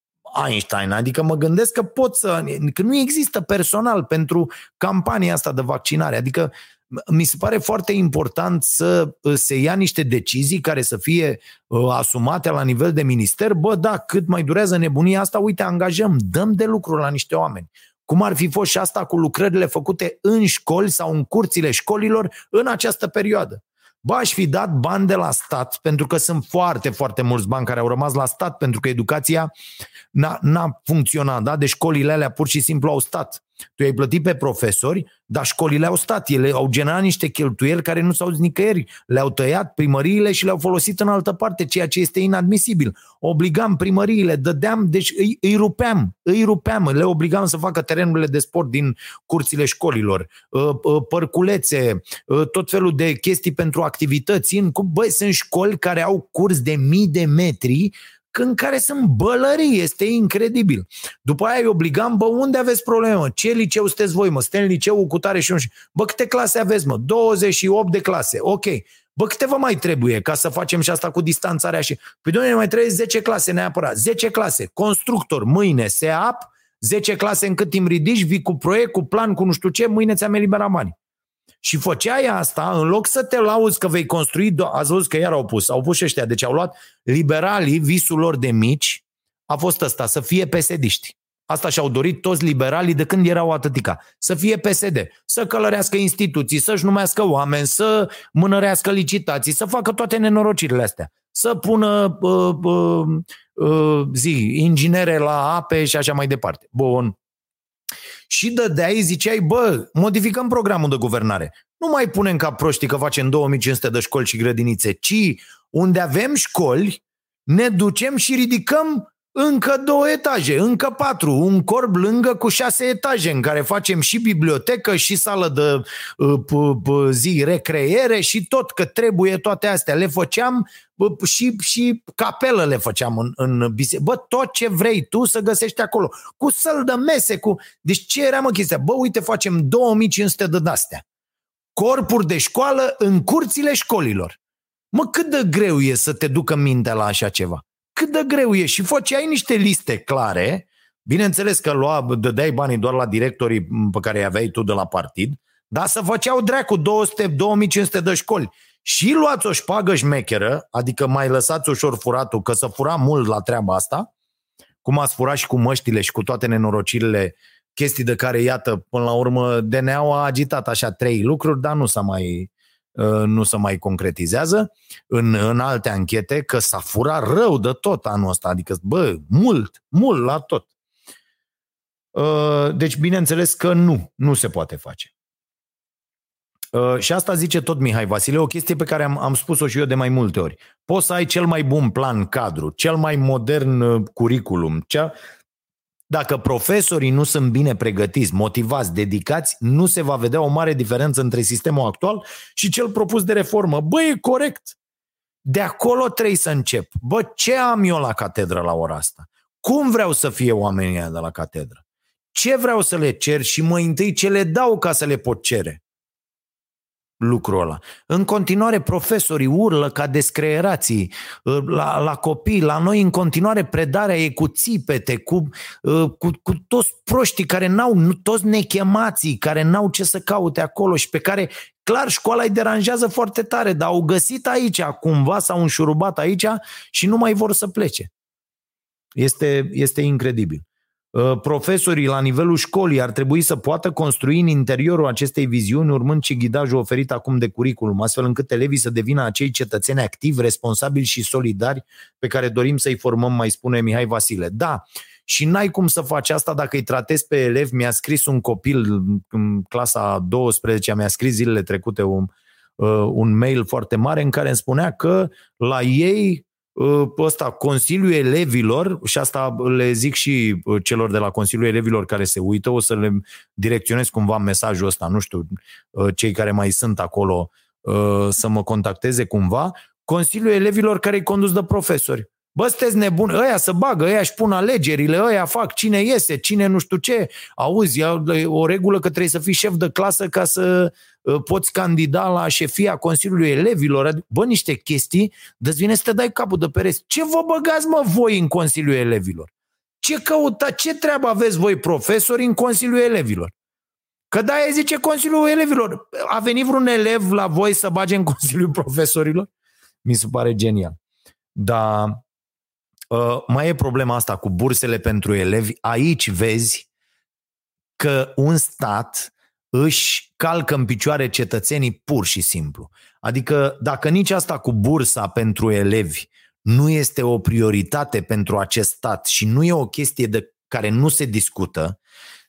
Einstein, adică mă gândesc că pot să... că nu există personal pentru campania asta de vaccinare, adică mi se pare foarte important să uh, se ia niște decizii care să fie uh, asumate la nivel de minister. Bă, da, cât mai durează nebunia asta, uite, angajăm, dăm de lucru la niște oameni. Cum ar fi fost și asta cu lucrările făcute în școli sau în curțile școlilor în această perioadă. Bă, aș fi dat bani de la stat, pentru că sunt foarte, foarte mulți bani care au rămas la stat, pentru că educația n-a, n-a funcționat, da? Deci școlile alea pur și simplu au stat. Tu ai plătit pe profesori, dar școlile au stat. Ele au generat niște cheltuieli care nu s-au nicăieri. Le-au tăiat primăriile și le-au folosit în altă parte, ceea ce este inadmisibil. Obligam primăriile, dădeam, deci îi, îi rupeam, îi rupeam, le obligam să facă terenurile de sport din curțile școlilor, ă, ă, părculețe, ă, tot felul de chestii pentru activități. Băi, sunt școli care au curs de mii de metri în care sunt bălării, este incredibil. După aia îi obligam, bă, unde aveți problemă? Ce liceu sunteți voi, mă? Suntem în liceu cu tare și un Bă, câte clase aveți, mă? 28 de clase, ok. Bă, câte vă mai trebuie ca să facem și asta cu distanțarea și... Păi, doamne, mai trebuie 10 clase neapărat. 10 clase. Constructor, mâine, SEAP, 10 clase în cât timp ridici, vii cu proiect, cu plan, cu nu știu ce, mâine ți-am eliberat bani. Și făceai asta, în loc să te lauzi că vei construi, ați văzut că iar au pus, au pus ăștia, deci au luat liberalii, visul lor de mici, a fost ăsta, să fie pesediști. Asta și-au dorit toți liberalii de când erau atâtica. Să fie PSD, să călărească instituții, să-și numească oameni, să mânărească licitații, să facă toate nenorocirile astea. Să pună uh, uh, uh, zi, inginere la ape și așa mai departe. Bun și dădeai, ziceai, bă, modificăm programul de guvernare. Nu mai punem ca proștii că facem 2500 de școli și grădinițe, ci unde avem școli, ne ducem și ridicăm încă două etaje, încă patru, un corp lângă cu șase etaje în care facem și bibliotecă și sală de uh, zi recreere și tot, că trebuie toate astea. Le făceam uh, și, și capelă le făceam în, în biserică. Bă, tot ce vrei tu să găsești acolo. Cu săl de mese, cu... Deci ce era mă chestia? Bă, uite, facem 2500 de astea. Corpuri de școală în curțile școlilor. Mă, cât de greu e să te ducă mintea la așa ceva? Cât de greu e și făceai niște liste clare, bineînțeles că lua, dădeai banii doar la directorii pe care îi aveai tu de la partid, dar să făceau dracu 200, 2500 de școli. Și luați o șpagă șmecheră, adică mai lăsați ușor furatul, că să fura mult la treaba asta, cum ați furat și cu măștile și cu toate nenorocirile, chestii de care, iată, până la urmă, DNA a agitat așa trei lucruri, dar nu s-a mai, Uh, nu se mai concretizează în, în alte anchete că s-a furat rău de tot anul ăsta, adică, bă, mult, mult la tot. Uh, deci, bineînțeles că nu, nu se poate face. Uh, și asta zice tot Mihai Vasile, o chestie pe care am, am spus-o și eu de mai multe ori. Poți să ai cel mai bun plan cadru, cel mai modern curriculum, cea, Dacă profesorii nu sunt bine pregătiți, motivați, dedicați, nu se va vedea o mare diferență între sistemul actual și cel propus de reformă. Bă, e corect. De acolo trebuie să încep. Bă, ce am eu la catedră la ora asta? Cum vreau să fie oamenii de la catedră? Ce vreau să le cer și mai întâi ce le dau ca să le pot cere? Lucrul ăla. În continuare, profesorii urlă ca descreerații ă, la, la copii, la noi în continuare predarea e cu țipete, cu, ă, cu, cu toți proștii care n-au, toți nechemații, care n-au ce să caute acolo și pe care, clar, școala îi deranjează foarte tare, dar au găsit aici cumva, s-au înșurubat aici și nu mai vor să plece. Este, este incredibil. Uh, profesorii la nivelul școlii ar trebui să poată construi în interiorul acestei viziuni, urmând și ghidajul oferit acum de curriculum, astfel încât elevii să devină acei cetățeni activi, responsabili și solidari pe care dorim să-i formăm, mai spune Mihai Vasile. Da, și n-ai cum să faci asta dacă îi tratezi pe elev. Mi-a scris un copil în clasa 12, mi-a scris zilele trecute un, uh, un mail foarte mare în care îmi spunea că la ei Ă, ăsta, Consiliul Elevilor, și asta le zic și ă, celor de la Consiliul Elevilor care se uită, o să le direcționez cumva mesajul ăsta, nu știu, ă, cei care mai sunt acolo să mă contacteze cumva, Consiliul Elevilor care i condus de profesori. Bă, sunteți nebuni, ăia să bagă, ăia își pun alegerile, ăia fac cine iese, cine nu știu ce. Auzi, e o regulă că trebuie să fii șef de clasă ca să uh, poți candida la șefia Consiliului Elevilor. Bă, niște chestii, dă vine să te dai capul de pereți. Ce vă băgați, mă, voi în Consiliul Elevilor? Ce căuta, ce treabă aveți voi profesori în Consiliul Elevilor? Că da, zice Consiliul Elevilor. A venit vreun elev la voi să bage în Consiliul Profesorilor? Mi se pare genial. Dar Uh, mai e problema asta cu bursele pentru elevi. Aici vezi că un stat își calcă în picioare cetățenii pur și simplu. Adică dacă nici asta cu bursa pentru elevi nu este o prioritate pentru acest stat și nu e o chestie de care nu se discută,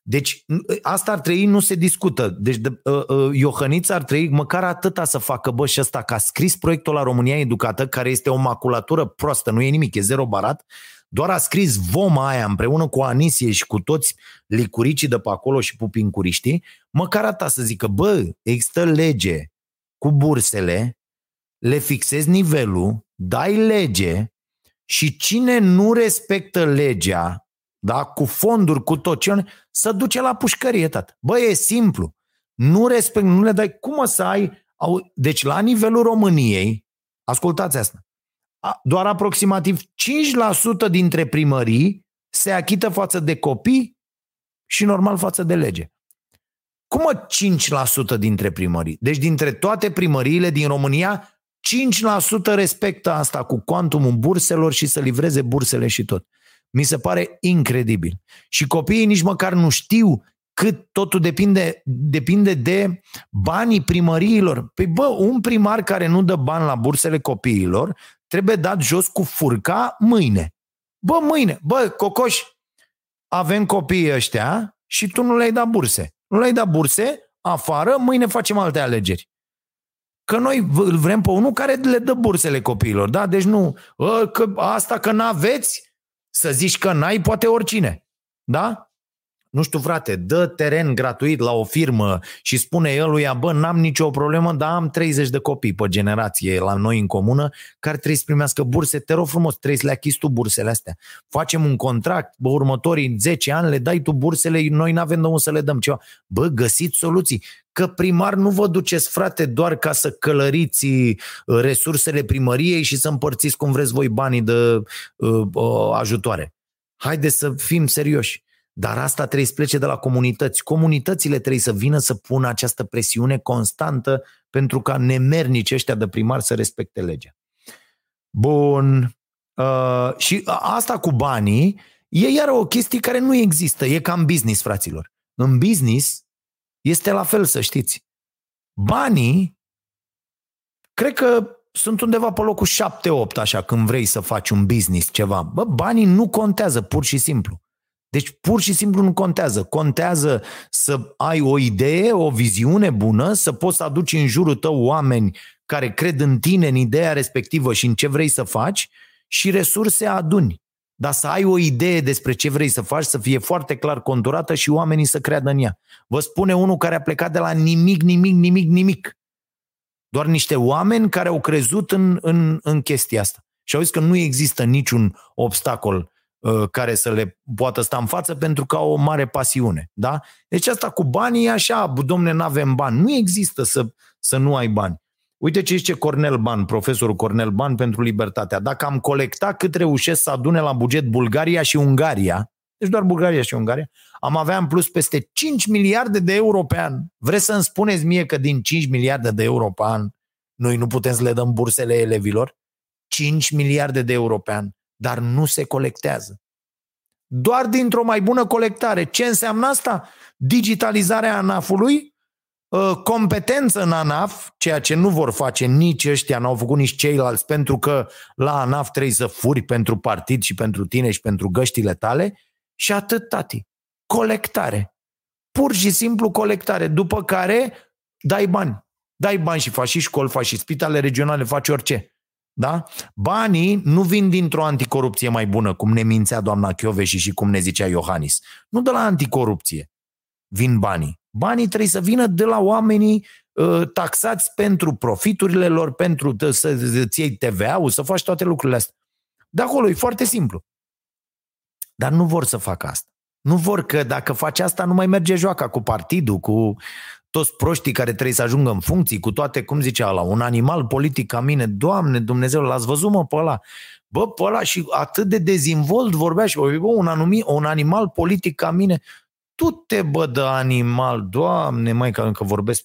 deci asta ar trebui, nu se discută. Deci de, uh, uh, Iohănița ar trebui măcar atâta să facă, bă, și ăsta, că a scris proiectul la România Educată, care este o maculatură proastă, nu e nimic, e zero barat, doar a scris voma aia împreună cu Anisie și cu toți licuricii de pe acolo și pupincuriștii, măcar atâta să zică, bă, există lege cu bursele, le fixezi nivelul, dai lege și cine nu respectă legea da? cu fonduri, cu tot ce, să duce la pușcărie, tată. Bă, e simplu. Nu respect, nu le dai. Cum o să ai... Deci, la nivelul României, ascultați asta, doar aproximativ 5% dintre primării se achită față de copii și normal față de lege. Cum mă 5% dintre primării? Deci dintre toate primăriile din România, 5% respectă asta cu cuantumul burselor și să livreze bursele și tot. Mi se pare incredibil. Și copiii nici măcar nu știu cât totul depinde, depinde de banii primăriilor. Păi bă, un primar care nu dă bani la bursele copiilor trebuie dat jos cu furca mâine. Bă, mâine, bă, Cocoș, avem copiii ăștia și tu nu le-ai dat burse. Nu le-ai dat burse, afară, mâine facem alte alegeri. Că noi îl vrem pe unul care le dă bursele copiilor, da? Deci nu, ă, că asta că n-aveți, să zici că n-ai, poate oricine. Da? Nu știu frate, dă teren gratuit la o firmă și spune el lui, bă, n-am nicio problemă, dar am 30 de copii pe generație la noi în comună care trebuie să primească burse, te rog frumos, trebuie să le achizi tu bursele astea. Facem un contract, bă, următorii 10 ani le dai tu bursele, noi nu avem de unde să le dăm ceva. Bă, găsiți soluții. Că primar nu vă duceți, frate, doar ca să călăriți uh, resursele primăriei și să împărțiți cum vreți voi banii de uh, uh, ajutoare. Haideți să fim serioși. Dar asta trebuie să plece de la comunități. Comunitățile trebuie să vină să pună această presiune constantă pentru ca nemernici ăștia de primar să respecte legea. Bun. Uh, și asta cu banii e iar o chestie care nu există. E ca în business, fraților. În business este la fel, să știți. Banii, cred că sunt undeva pe locul 7-8, așa, când vrei să faci un business, ceva. Bă, banii nu contează, pur și simplu. Deci pur și simplu nu contează. Contează să ai o idee, o viziune bună, să poți să aduci în jurul tău oameni care cred în tine, în ideea respectivă și în ce vrei să faci și resurse aduni. dar să ai o idee despre ce vrei să faci, să fie foarte clar conturată și oamenii să creadă în ea. Vă spune unul care a plecat de la nimic, nimic, nimic, nimic. Doar niște oameni care au crezut în, în, în chestia asta. Și au zis că nu există niciun obstacol uh, care să le poată sta în față pentru că au o mare pasiune. Da? Deci asta cu banii e așa, domne, nu avem bani. Nu există să, să nu ai bani. Uite ce zice Cornel Ban, profesorul Cornel Ban pentru Libertatea. Dacă am colectat cât reușesc să adune la buget Bulgaria și Ungaria, deci doar Bulgaria și Ungaria, am avea în plus peste 5 miliarde de euro pe an. Vreți să-mi spuneți mie că din 5 miliarde de euro pe an noi nu putem să le dăm bursele elevilor? 5 miliarde de euro pe an, dar nu se colectează. Doar dintr-o mai bună colectare. Ce înseamnă asta? Digitalizarea ANAF-ului, ă, competență în ANAF, ceea ce nu vor face nici ăștia, n-au făcut nici ceilalți, pentru că la ANAF trebuie să furi pentru partid și pentru tine și pentru găștile tale și atât, tati. Colectare. Pur și simplu colectare. După care dai bani. Dai bani și faci și școli, faci și spitale regionale, faci orice. Da? Banii nu vin dintr-o anticorupție mai bună, cum ne mințea doamna Chioveși și cum ne zicea Iohannis. Nu de la anticorupție vin banii. Banii trebuie să vină de la oamenii uh, taxați pentru profiturile lor, pentru să-ți iei TVA-ul, să faci toate lucrurile astea. De acolo e foarte simplu. Dar nu vor să facă asta. Nu vor că dacă faci asta nu mai merge joaca cu partidul, cu toți proștii care trebuie să ajungă în funcții, cu toate, cum zicea la un animal politic ca mine, Doamne Dumnezeu, l-ați văzut mă pe ăla? Bă, pe ăla și atât de dezvolt vorbea și bă, un, anumit, un animal politic ca mine, tu te bă de animal, Doamne, mai că încă vorbesc,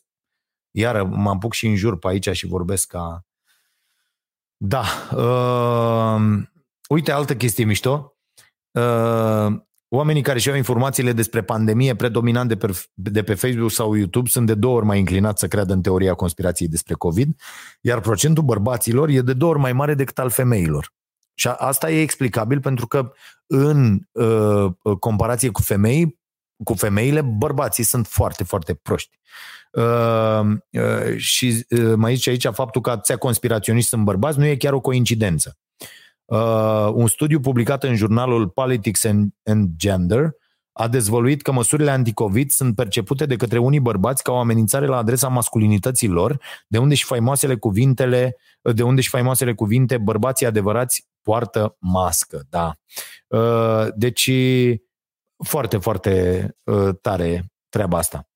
iar mă apuc și în jur pe aici și vorbesc ca... Da. Uh, uite, altă chestie mișto. Uh, Oamenii care și-au informațiile despre pandemie predominant de pe, de pe Facebook sau YouTube sunt de două ori mai inclinați să creadă în teoria conspirației despre COVID, iar procentul bărbaților e de două ori mai mare decât al femeilor. Și asta e explicabil pentru că în uh, comparație cu femei, cu femeile, bărbații sunt foarte, foarte proști. Uh, uh, și uh, mai zice aici faptul că atâția conspiraționiști sunt bărbați nu e chiar o coincidență. Uh, un studiu publicat în jurnalul Politics and, and Gender a dezvăluit că măsurile anticovid sunt percepute de către unii bărbați ca o amenințare la adresa masculinității lor, de unde și faimoasele cuvintele, de unde și faimoasele cuvinte bărbații adevărați poartă mască, da. Uh, deci foarte, foarte uh, tare treaba asta.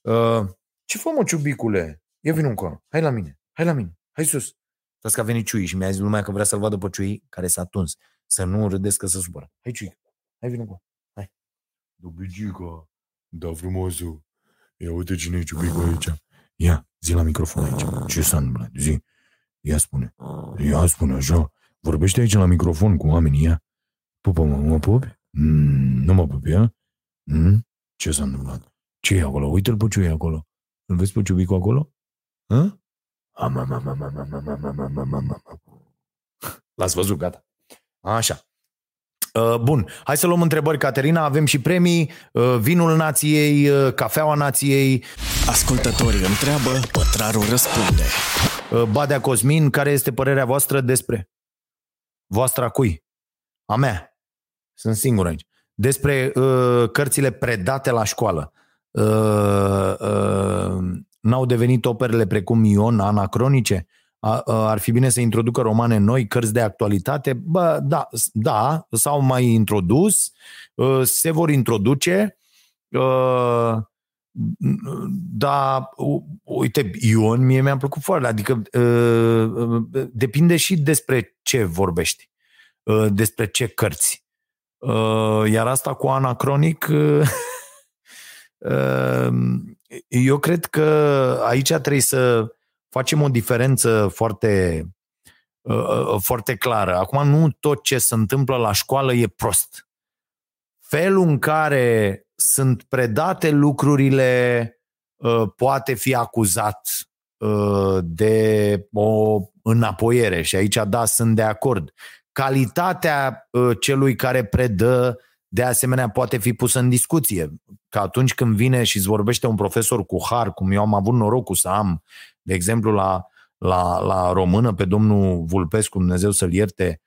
Uh, ce fă mă, ciubicule? Ia vin încă. Hai la mine. Hai la mine. Hai sus. Stați că a venit Ciui și mi-a zis lumea că vrea să-l vadă pe Ciui care s-a tuns. Să nu râdeți că se supără. Hai Ciui, hai vină cu Hai. Dobicica, da frumosul. Ia uite cine e ciubicu aici. Ia, zi la microfon aici. Ce s-a întâmplat? Zi. Ia spune. Ia spune așa. Vorbește aici la microfon cu oamenii, ia. Pupă-mă, mă pupi? Mm, nu mă pupi, ia? Mm? Ce s-a întâmplat? Ce e acolo? Uite-l pe Ciui acolo. Îl vezi pe ciubicul acolo? Hă? L-ați văzut, gata. Așa. Bun, hai să luăm întrebări, Caterina. Avem și premii, vinul nației, cafeaua nației. Ascultătorii întreabă, pătrarul răspunde. Badea Cosmin, care este părerea voastră despre? Voastra cui? A mea. Sunt singur aici. Despre uh, cărțile predate la școală. Uh, uh, N-au devenit operele precum Ion anacronice? Ar fi bine să introducă romane noi, cărți de actualitate? Bă, da, da, s-au mai introdus, ă, se vor introduce, ă, da, uite, Ion mie mi-a plăcut foarte, adică ă, depinde și despre ce vorbești, despre ce cărți. Iar asta cu anacronic eu cred că aici trebuie să facem o diferență foarte, uh, uh, foarte clară. Acum, nu tot ce se întâmplă la școală e prost. Felul în care sunt predate lucrurile uh, poate fi acuzat de o înapoiere și aici da, sunt de acord. Calitatea celui care predă de asemenea poate fi pusă în discuție. Că atunci când vine și îți vorbește un profesor cu har, cum eu am avut norocul să am, de exemplu, la, la, la română pe domnul Vulpescu, Dumnezeu să-l ierte,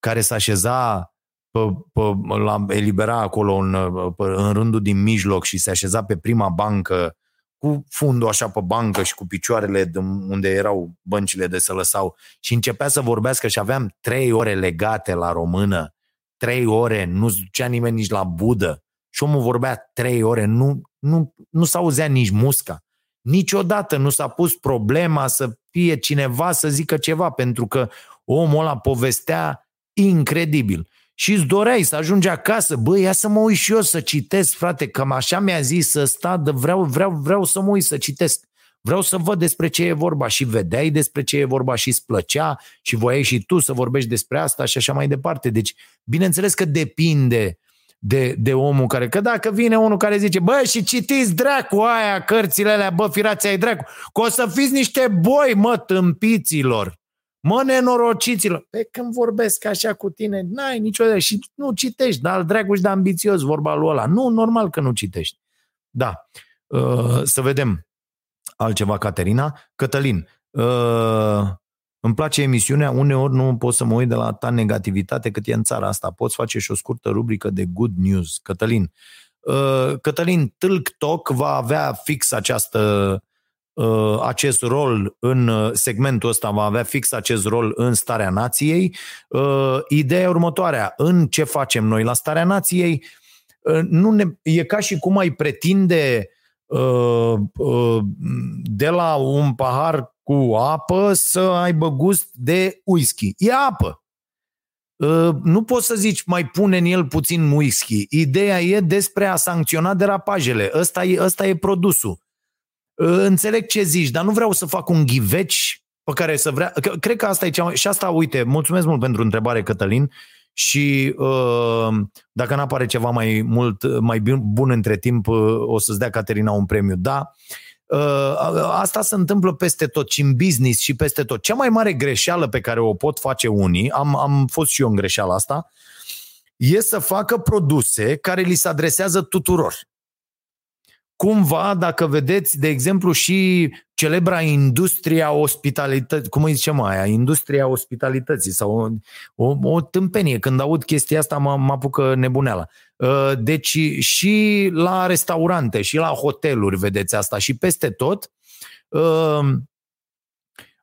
care s-a așeza pe, pe, la elibera acolo în, pe, în rândul din mijloc și se așeza pe prima bancă cu fundul așa pe bancă și cu picioarele de unde erau băncile de să lăsau și începea să vorbească și aveam trei ore legate la română, trei ore, nu ducea nimeni nici la budă și omul vorbea trei ore, nu, nu, nu s-auzea nici musca. Niciodată nu s-a pus problema să fie cineva să zică ceva, pentru că omul ăla povestea incredibil. Și îți doreai să ajungi acasă, băi, ia să mă uit și eu să citesc, frate, că așa mi-a zis să sta, de vreau, vreau, vreau să mă uit să citesc. Vreau să văd despre ce e vorba și vedeai despre ce e vorba și îți plăcea și voiai și tu să vorbești despre asta și așa mai departe. Deci, bineînțeles că depinde de, de omul care, că dacă vine unul care zice, bă, și citiți dracu aia, cărțile alea, bă, firați ai dracu, că o să fiți niște boi, mă, tâmpiților. Mă, nenorociților! Pe când vorbesc așa cu tine, n-ai niciodată și nu citești, dar dragul și de ambițios vorba lui ăla. Nu, normal că nu citești. Da. Uh, să vedem altceva, Caterina. Cătălin, uh, îmi place emisiunea, uneori nu pot să mă uit de la ta negativitate cât e în țara asta. Poți face și o scurtă rubrică de good news. Cătălin, uh, Cătălin, Tâlc Talk va avea fix această Uh, acest rol în uh, segmentul ăsta, va avea fix acest rol în starea nației. Uh, ideea următoarea, în ce facem noi la starea nației, nu ne, e ca și cum ai pretinde de la un pahar cu apă să aibă gust de whisky. E apă. Nu poți să zici mai pune în el puțin whisky. Ideea e despre a sancționa derapajele. Ăsta e, ăsta e produsul înțeleg ce zici, dar nu vreau să fac un ghiveci pe care să vrea... Cred că asta e cea mai... Și asta, uite, mulțumesc mult pentru întrebare, Cătălin, și uh, dacă nu apare ceva mai mult, mai bun între timp, uh, o să-ți dea Caterina un premiu. Da, uh, asta se întâmplă peste tot și în business și peste tot. Cea mai mare greșeală pe care o pot face unii, am, am fost și eu în greșeala asta, e să facă produse care li se adresează tuturor cumva, dacă vedeți, de exemplu, și celebra industria ospitalității, cum îi zicem aia, industria ospitalității sau o, o, o tâmpenie. Când aud chestia asta mă, mă apucă nebuneala. Uh, deci și la restaurante și la hoteluri vedeți asta și peste tot. Uh,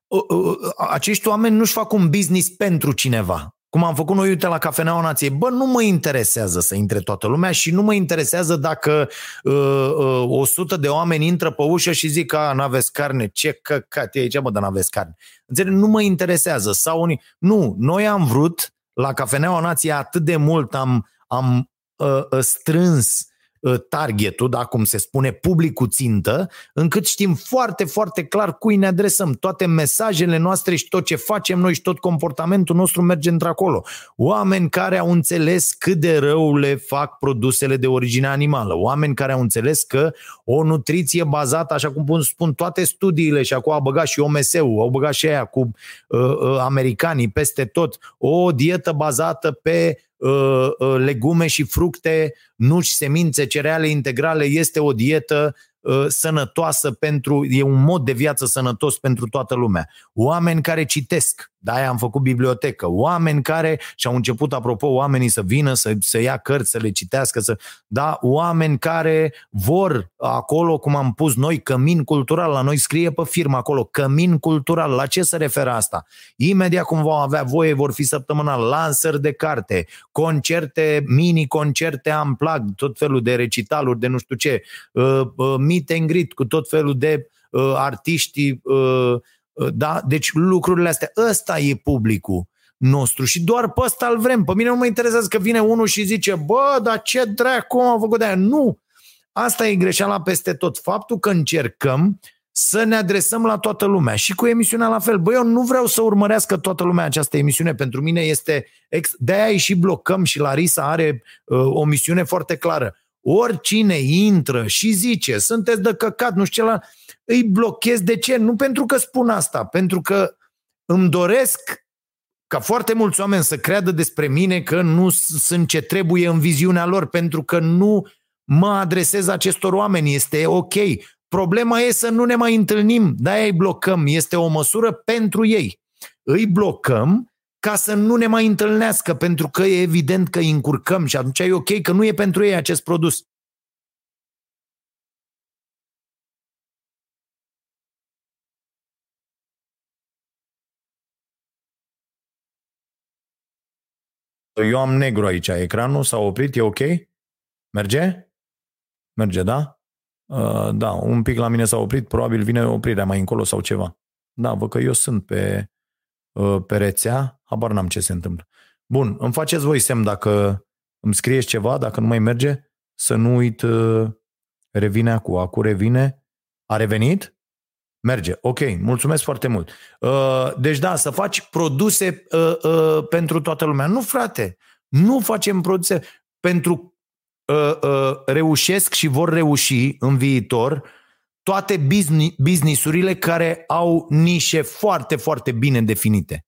uh, acești oameni nu-și fac un business pentru cineva. Cum am făcut noi, uite, la Cafeneaua Nației. Bă, nu mă interesează să intre toată lumea și nu mă interesează dacă uh, uh, 100 de oameni intră pe ușă și zic că n-aveți carne, ce căcat e aici, bă, dar n-aveți carne. Înțeleg? Nu mă interesează. Sau unii... Nu, noi am vrut, la Cafeneaua Nației atât de mult am, am uh, uh, strâns Uh, targetul, da, cum se spune, publicul țintă, încât știm foarte, foarte clar cui ne adresăm. Toate mesajele noastre și tot ce facem noi și tot comportamentul nostru merge într-acolo. Oameni care au înțeles cât de rău le fac produsele de origine animală. Oameni care au înțeles că o nutriție bazată, așa cum spun toate studiile și acum au băgat și OMS-ul, au băgat și aia cu uh, uh, americanii peste tot, o dietă bazată pe Uh, uh, legume și fructe, nuci, semințe, cereale integrale este o dietă Uh, sănătoasă pentru, e un mod de viață sănătos pentru toată lumea. Oameni care citesc, de-aia am făcut bibliotecă, oameni care, și au început, apropo, oamenii să vină, să, să ia cărți, să le citească, să, da, oameni care vor acolo, cum am pus noi, cămin cultural, la noi scrie pe firmă acolo, cămin cultural, la ce se referă asta? Imediat cum vom avea voie, vor fi săptămânal, lansări de carte, concerte, mini-concerte amplag, tot felul de recitaluri, de nu știu ce, uh, uh, meet and greet cu tot felul de uh, artiști, uh, uh, da? Deci lucrurile astea, ăsta e publicul nostru și doar pe ăsta îl vrem. Pe mine nu mă interesează că vine unul și zice, bă, dar ce dracu am făcut de aia? Nu! Asta e greșeala peste tot. Faptul că încercăm să ne adresăm la toată lumea. Și cu emisiunea la fel. Băi, eu nu vreau să urmărească toată lumea această emisiune. Pentru mine este... Ex... De-aia și blocăm și Larisa are uh, o misiune foarte clară oricine intră și zice, sunteți de căcat, nu știu ce la... îi blochez. De ce? Nu pentru că spun asta, pentru că îmi doresc ca foarte mulți oameni să creadă despre mine că nu sunt ce trebuie în viziunea lor, pentru că nu mă adresez acestor oameni. Este ok. Problema e să nu ne mai întâlnim, de-aia îi blocăm. Este o măsură pentru ei. Îi blocăm ca să nu ne mai întâlnească, pentru că e evident că îi încurcăm și atunci e ok că nu e pentru ei acest produs. Eu am negru aici, ecranul s-a oprit, e ok? Merge? Merge, da? Uh, da, un pic la mine s-a oprit, probabil vine oprirea mai încolo sau ceva. Da, văd că eu sunt pe, uh, pe rețea, habar n-am ce se întâmplă. Bun, îmi faceți voi semn dacă îmi scrieți ceva, dacă nu mai merge, să nu uit, uh, revine acum, acum revine. A revenit? Merge. Ok, mulțumesc foarte mult. Uh, deci da, să faci produse uh, uh, pentru toată lumea. Nu, frate, nu facem produse pentru uh, uh, reușesc și vor reuși în viitor toate business, businessurile care au nișe foarte, foarte bine definite.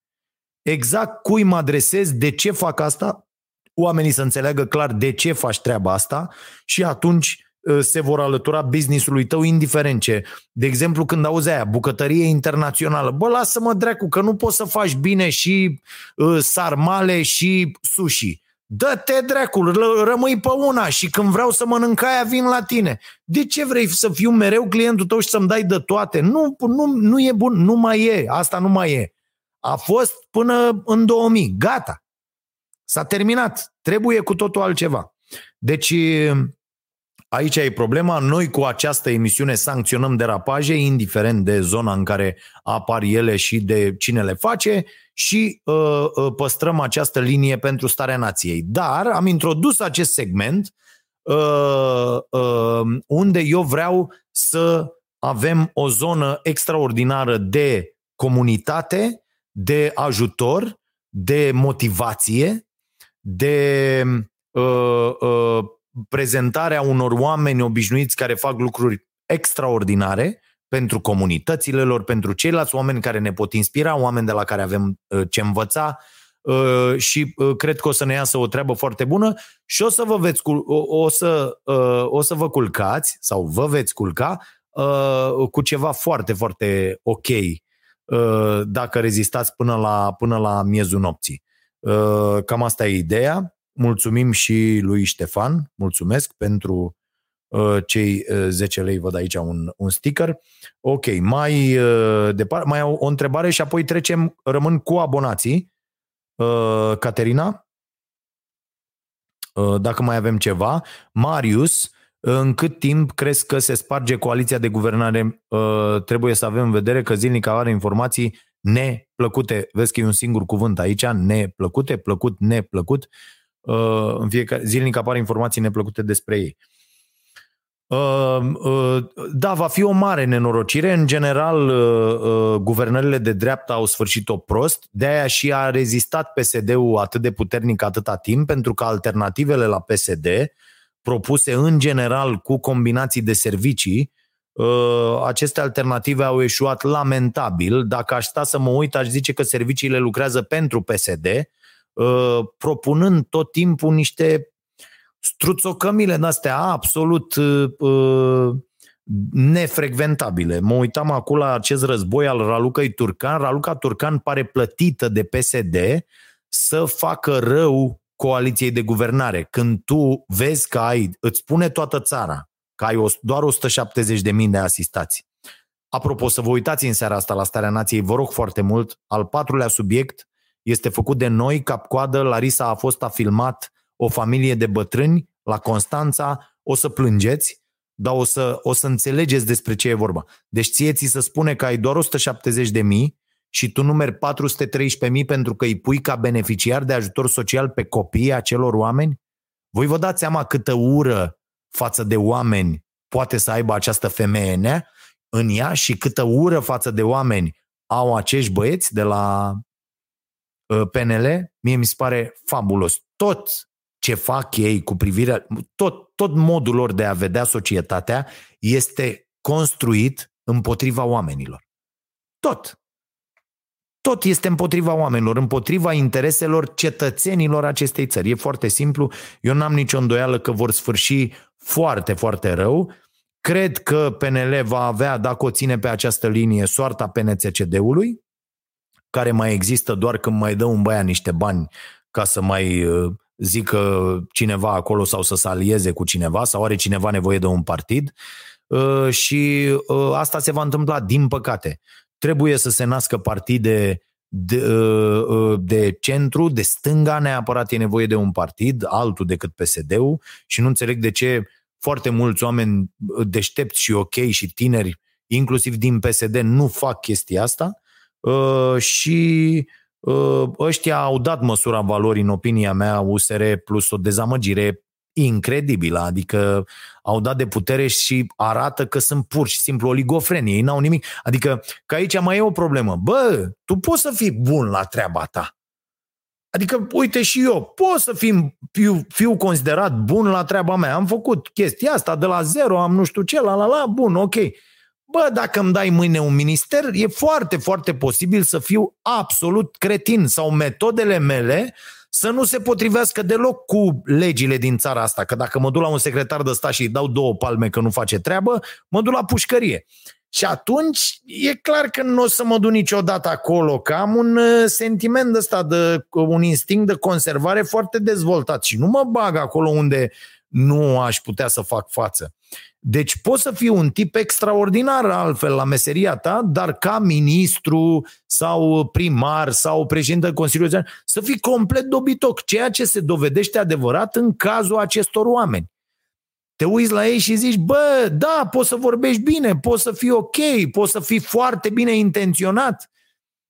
Exact cui mă adresez, de ce fac asta, oamenii să înțeleagă clar de ce faci treaba asta și atunci Uh, se vor alătura businessului tău indiferent ce. De exemplu, când auzi aia, bucătărie internațională, bă, lasă-mă dracu că nu poți să faci bine și uh, sarmale și sushi. Dă-te dracul, rămâi pe una și când vreau să mănânc aia vin la tine. De ce vrei să fiu mereu clientul tău și să-mi dai de toate? Nu, nu, nu e bun, nu mai e, asta nu mai e. A fost până în 2000, gata. S-a terminat, trebuie cu totul altceva. Deci Aici e problema. Noi cu această emisiune sancționăm derapaje, indiferent de zona în care apar ele și de cine le face și uh, uh, păstrăm această linie pentru starea nației. Dar am introdus acest segment uh, uh, unde eu vreau să avem o zonă extraordinară de comunitate, de ajutor, de motivație, de uh, uh, prezentarea unor oameni obișnuiți care fac lucruri extraordinare pentru comunitățile lor, pentru ceilalți oameni care ne pot inspira, oameni de la care avem uh, ce învăța uh, și uh, cred că o să ne iasă o treabă foarte bună și o să vă veți o, să, o să vă culcați sau vă veți culca cu ceva foarte, foarte ok dacă rezistați până la, până la miezul nopții. Cam asta e ideea. Mulțumim și lui Ștefan, mulțumesc pentru uh, cei uh, 10 lei, văd aici un, un sticker. Ok, mai uh, departe, mai o, o întrebare și apoi trecem, rămân cu abonații. Uh, Caterina, uh, dacă mai avem ceva. Marius, în cât timp crezi că se sparge coaliția de guvernare? Uh, trebuie să avem în vedere că zilnic are informații neplăcute. Vezi că e un singur cuvânt aici, neplăcute, plăcut, neplăcut. Uh, în fiecare zilnic apar informații neplăcute despre ei. Uh, uh, da, va fi o mare nenorocire. În general, guvernările de dreapta au sfârșit-o prost, de aia și a rezistat PSD-ul atât de puternic atâta timp, pentru că alternativele la PSD, propuse în general cu combinații de servicii, aceste alternative au eșuat lamentabil. Dacă aș sta să mă uit, aș zice că serviciile lucrează pentru PSD, Uh, propunând tot timpul niște struțocămile de-astea absolut uh, uh, nefrecventabile. Mă uitam acum la acest război al Ralucăi Turcan. Raluca Turcan pare plătită de PSD să facă rău coaliției de guvernare. Când tu vezi că ai, îți spune toată țara că ai doar 170.000 de asistați. Apropo, să vă uitați în seara asta la Starea Nației, vă rog foarte mult, al patrulea subiect, este făcut de noi, cap-coadă, Larisa a fost a filmat o familie de bătrâni la Constanța, o să plângeți, dar o să, o să înțelegeți despre ce e vorba. Deci ție ți se spune că ai doar 170 de mii și tu numeri 413 mii pentru că îi pui ca beneficiar de ajutor social pe copiii acelor oameni? Voi vă dați seama câtă ură față de oameni poate să aibă această femeie nea în ea și câtă ură față de oameni au acești băieți de la Uh, PNL, mie mi se pare fabulos. Tot ce fac ei cu privire, tot, tot modul lor de a vedea societatea este construit împotriva oamenilor. Tot. Tot este împotriva oamenilor, împotriva intereselor cetățenilor acestei țări. E foarte simplu. Eu n-am nicio îndoială că vor sfârși foarte, foarte rău. Cred că PNL va avea, dacă o ține pe această linie, soarta PNCCD-ului, care mai există doar când mai dă un băiat niște bani ca să mai uh, zică cineva acolo sau să se alieze cu cineva sau are cineva nevoie de un partid uh, și uh, asta se va întâmpla din păcate. Trebuie să se nască partide de, de centru, de stânga, neapărat e nevoie de un partid, altul decât PSD-ul și nu înțeleg de ce foarte mulți oameni deștepți și ok și tineri, inclusiv din PSD, nu fac chestia asta și Uh, ăștia au dat măsura valorii, în opinia mea, USR plus o dezamăgire incredibilă, adică au dat de putere și arată că sunt pur și simplu oligofreni, ei n-au nimic. Adică că aici mai e o problemă. Bă, tu poți să fii bun la treaba ta. Adică, uite și eu, pot să fiu, fiu, fiu considerat bun la treaba mea. Am făcut chestia asta de la zero, am nu știu ce, la la la, bun, ok. Bă, dacă îmi dai mâine un minister, e foarte, foarte posibil să fiu absolut cretin sau metodele mele să nu se potrivească deloc cu legile din țara asta. Că dacă mă duc la un secretar de stat și îi dau două palme că nu face treabă, mă duc la pușcărie. Și atunci e clar că nu o să mă duc niciodată acolo, că am un uh, sentiment ăsta de un instinct de conservare foarte dezvoltat și nu mă bag acolo unde nu aș putea să fac față. Deci poți să fii un tip extraordinar altfel la meseria ta, dar ca ministru sau primar sau președinte Consiliului să fii complet dobitoc, ceea ce se dovedește adevărat în cazul acestor oameni. Te uiți la ei și zici, bă, da, poți să vorbești bine, poți să fii ok, poți să fii foarte bine intenționat.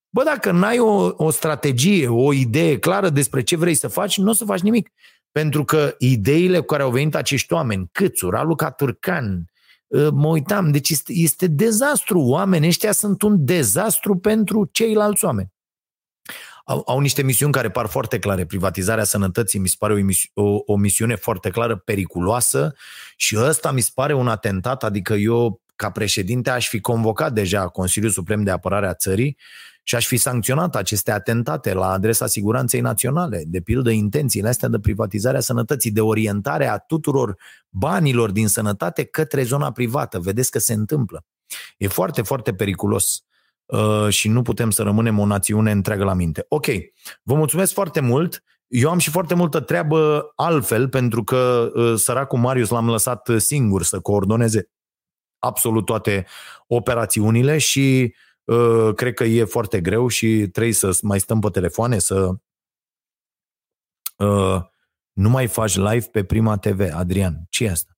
Bă, dacă n-ai o, o strategie, o idee clară despre ce vrei să faci, nu o să faci nimic. Pentru că ideile cu care au venit acești oameni, Câțu, Raluca Turcan, ă, mă uitam, deci este, este dezastru. Oamenii ăștia sunt un dezastru pentru ceilalți oameni. Au, au niște misiuni care par foarte clare. Privatizarea sănătății mi se pare o, emisi- o, o misiune foarte clară, periculoasă și ăsta mi se pare un atentat, adică eu ca președinte aș fi convocat deja Consiliul Suprem de Apărare a țării și aș fi sancționat aceste atentate la adresa siguranței naționale, de pildă intențiile astea de privatizare a sănătății, de orientare a tuturor banilor din sănătate către zona privată. Vedeți că se întâmplă. E foarte, foarte periculos uh, și nu putem să rămânem o națiune întreagă la minte. Ok, vă mulțumesc foarte mult. Eu am și foarte multă treabă altfel, pentru că uh, săracul Marius l-am lăsat singur să coordoneze absolut toate operațiunile și uh, cred că e foarte greu și trebuie să mai stăm pe telefoane, să uh, nu mai faci live pe Prima TV, Adrian. ce e asta?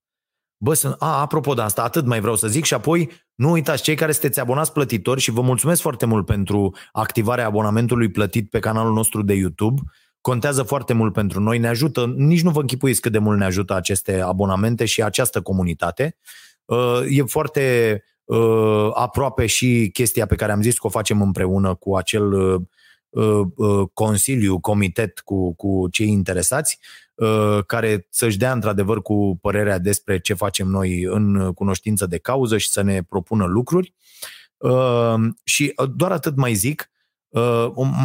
Bă, sunt, a, apropo de asta, atât mai vreau să zic și apoi nu uitați, cei care sunteți abonați plătitori și vă mulțumesc foarte mult pentru activarea abonamentului plătit pe canalul nostru de YouTube. Contează foarte mult pentru noi, ne ajută, nici nu vă închipuiți cât de mult ne ajută aceste abonamente și această comunitate. Uh, e foarte uh, aproape și chestia pe care am zis că o facem împreună cu acel uh, consiliu, comitet cu, cu cei interesați, care să-și dea într-adevăr cu părerea despre ce facem noi în cunoștință de cauză și să ne propună lucruri. Și doar atât mai zic,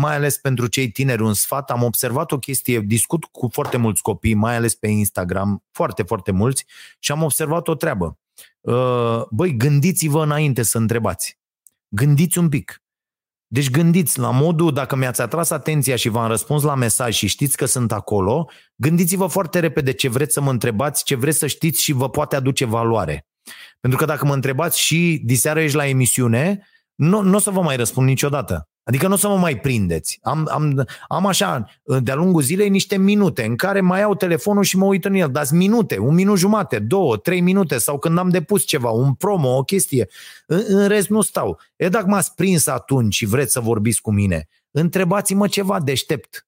mai ales pentru cei tineri, un sfat. Am observat o chestie, discut cu foarte mulți copii, mai ales pe Instagram, foarte, foarte mulți, și am observat o treabă. Uh, băi, gândiți-vă înainte să întrebați. Gândiți un pic. Deci gândiți la modul, dacă mi-ați atras atenția și v-am răspuns la mesaj și știți că sunt acolo, gândiți-vă foarte repede ce vreți să mă întrebați, ce vreți să știți și vă poate aduce valoare. Pentru că dacă mă întrebați și diseară ești la emisiune, nu, nu o să vă mai răspund niciodată. Adică nu o să mă mai prindeți. Am, am, am așa, de-a lungul zilei, niște minute în care mai iau telefonul și mă uit în el. Dar minute, un minut jumate, două, trei minute sau când am depus ceva, un promo, o chestie. În, în rest nu stau. E dacă m-ați prins atunci și vreți să vorbiți cu mine, întrebați-mă ceva deștept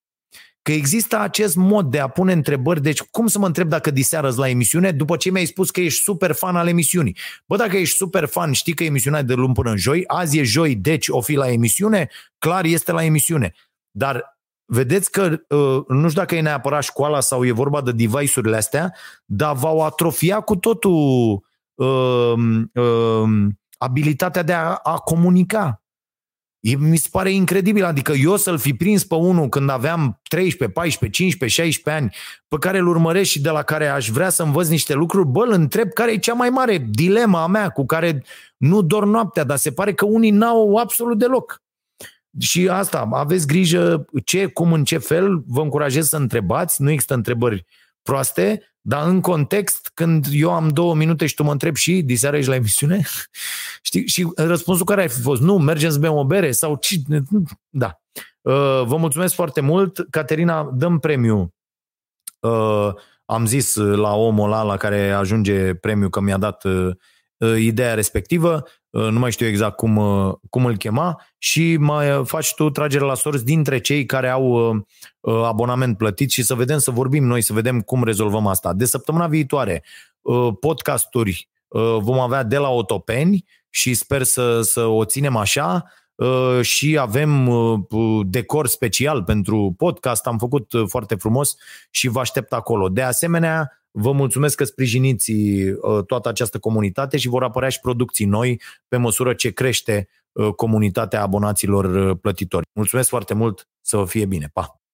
că există acest mod de a pune întrebări. Deci cum să mă întreb dacă diseară la emisiune după ce mi-ai spus că ești super fan al emisiunii? Bă, dacă ești super fan, știi că emisiunea e de luni până în joi, azi e joi, deci o fi la emisiune, clar este la emisiune. Dar vedeți că, uh, nu știu dacă e neapărat școala sau e vorba de device-urile astea, dar v-au atrofiat cu totul uh, uh, abilitatea de a, a comunica. E, mi se pare incredibil, adică eu să-l fi prins pe unul când aveam 13, 14, 15, 16 ani, pe care îl urmăresc și de la care aș vrea să învăț niște lucruri, bă, îl întreb care e cea mai mare dilema a mea cu care nu dor noaptea, dar se pare că unii n-au absolut deloc. și asta, aveți grijă ce, cum, în ce fel, vă încurajez să întrebați, nu există întrebări proaste, dar în context, când eu am două minute și tu mă întrebi și diseară ești la emisiune, știi? Și răspunsul care ar fi fost, nu, mergem să bem o bere sau ce? Da. Uh, vă mulțumesc foarte mult. Caterina, dăm premiu. Uh, am zis la omul ăla la care ajunge premiu că mi-a dat uh, ideea respectivă. Uh, nu mai știu exact cum, uh, cum îl chema, și mai uh, faci tu tragere la sorți dintre cei care au abonament plătit și să vedem, să vorbim noi, să vedem cum rezolvăm asta. De săptămâna viitoare, podcasturi vom avea de la Otopeni și sper să, să o ținem așa și avem decor special pentru podcast, am făcut foarte frumos și vă aștept acolo. De asemenea, Vă mulțumesc că sprijiniți uh, toată această comunitate și vor apărea și producții noi pe măsură ce crește uh, comunitatea abonaților uh, plătitori. Mulțumesc foarte mult, să vă fie bine. Pa!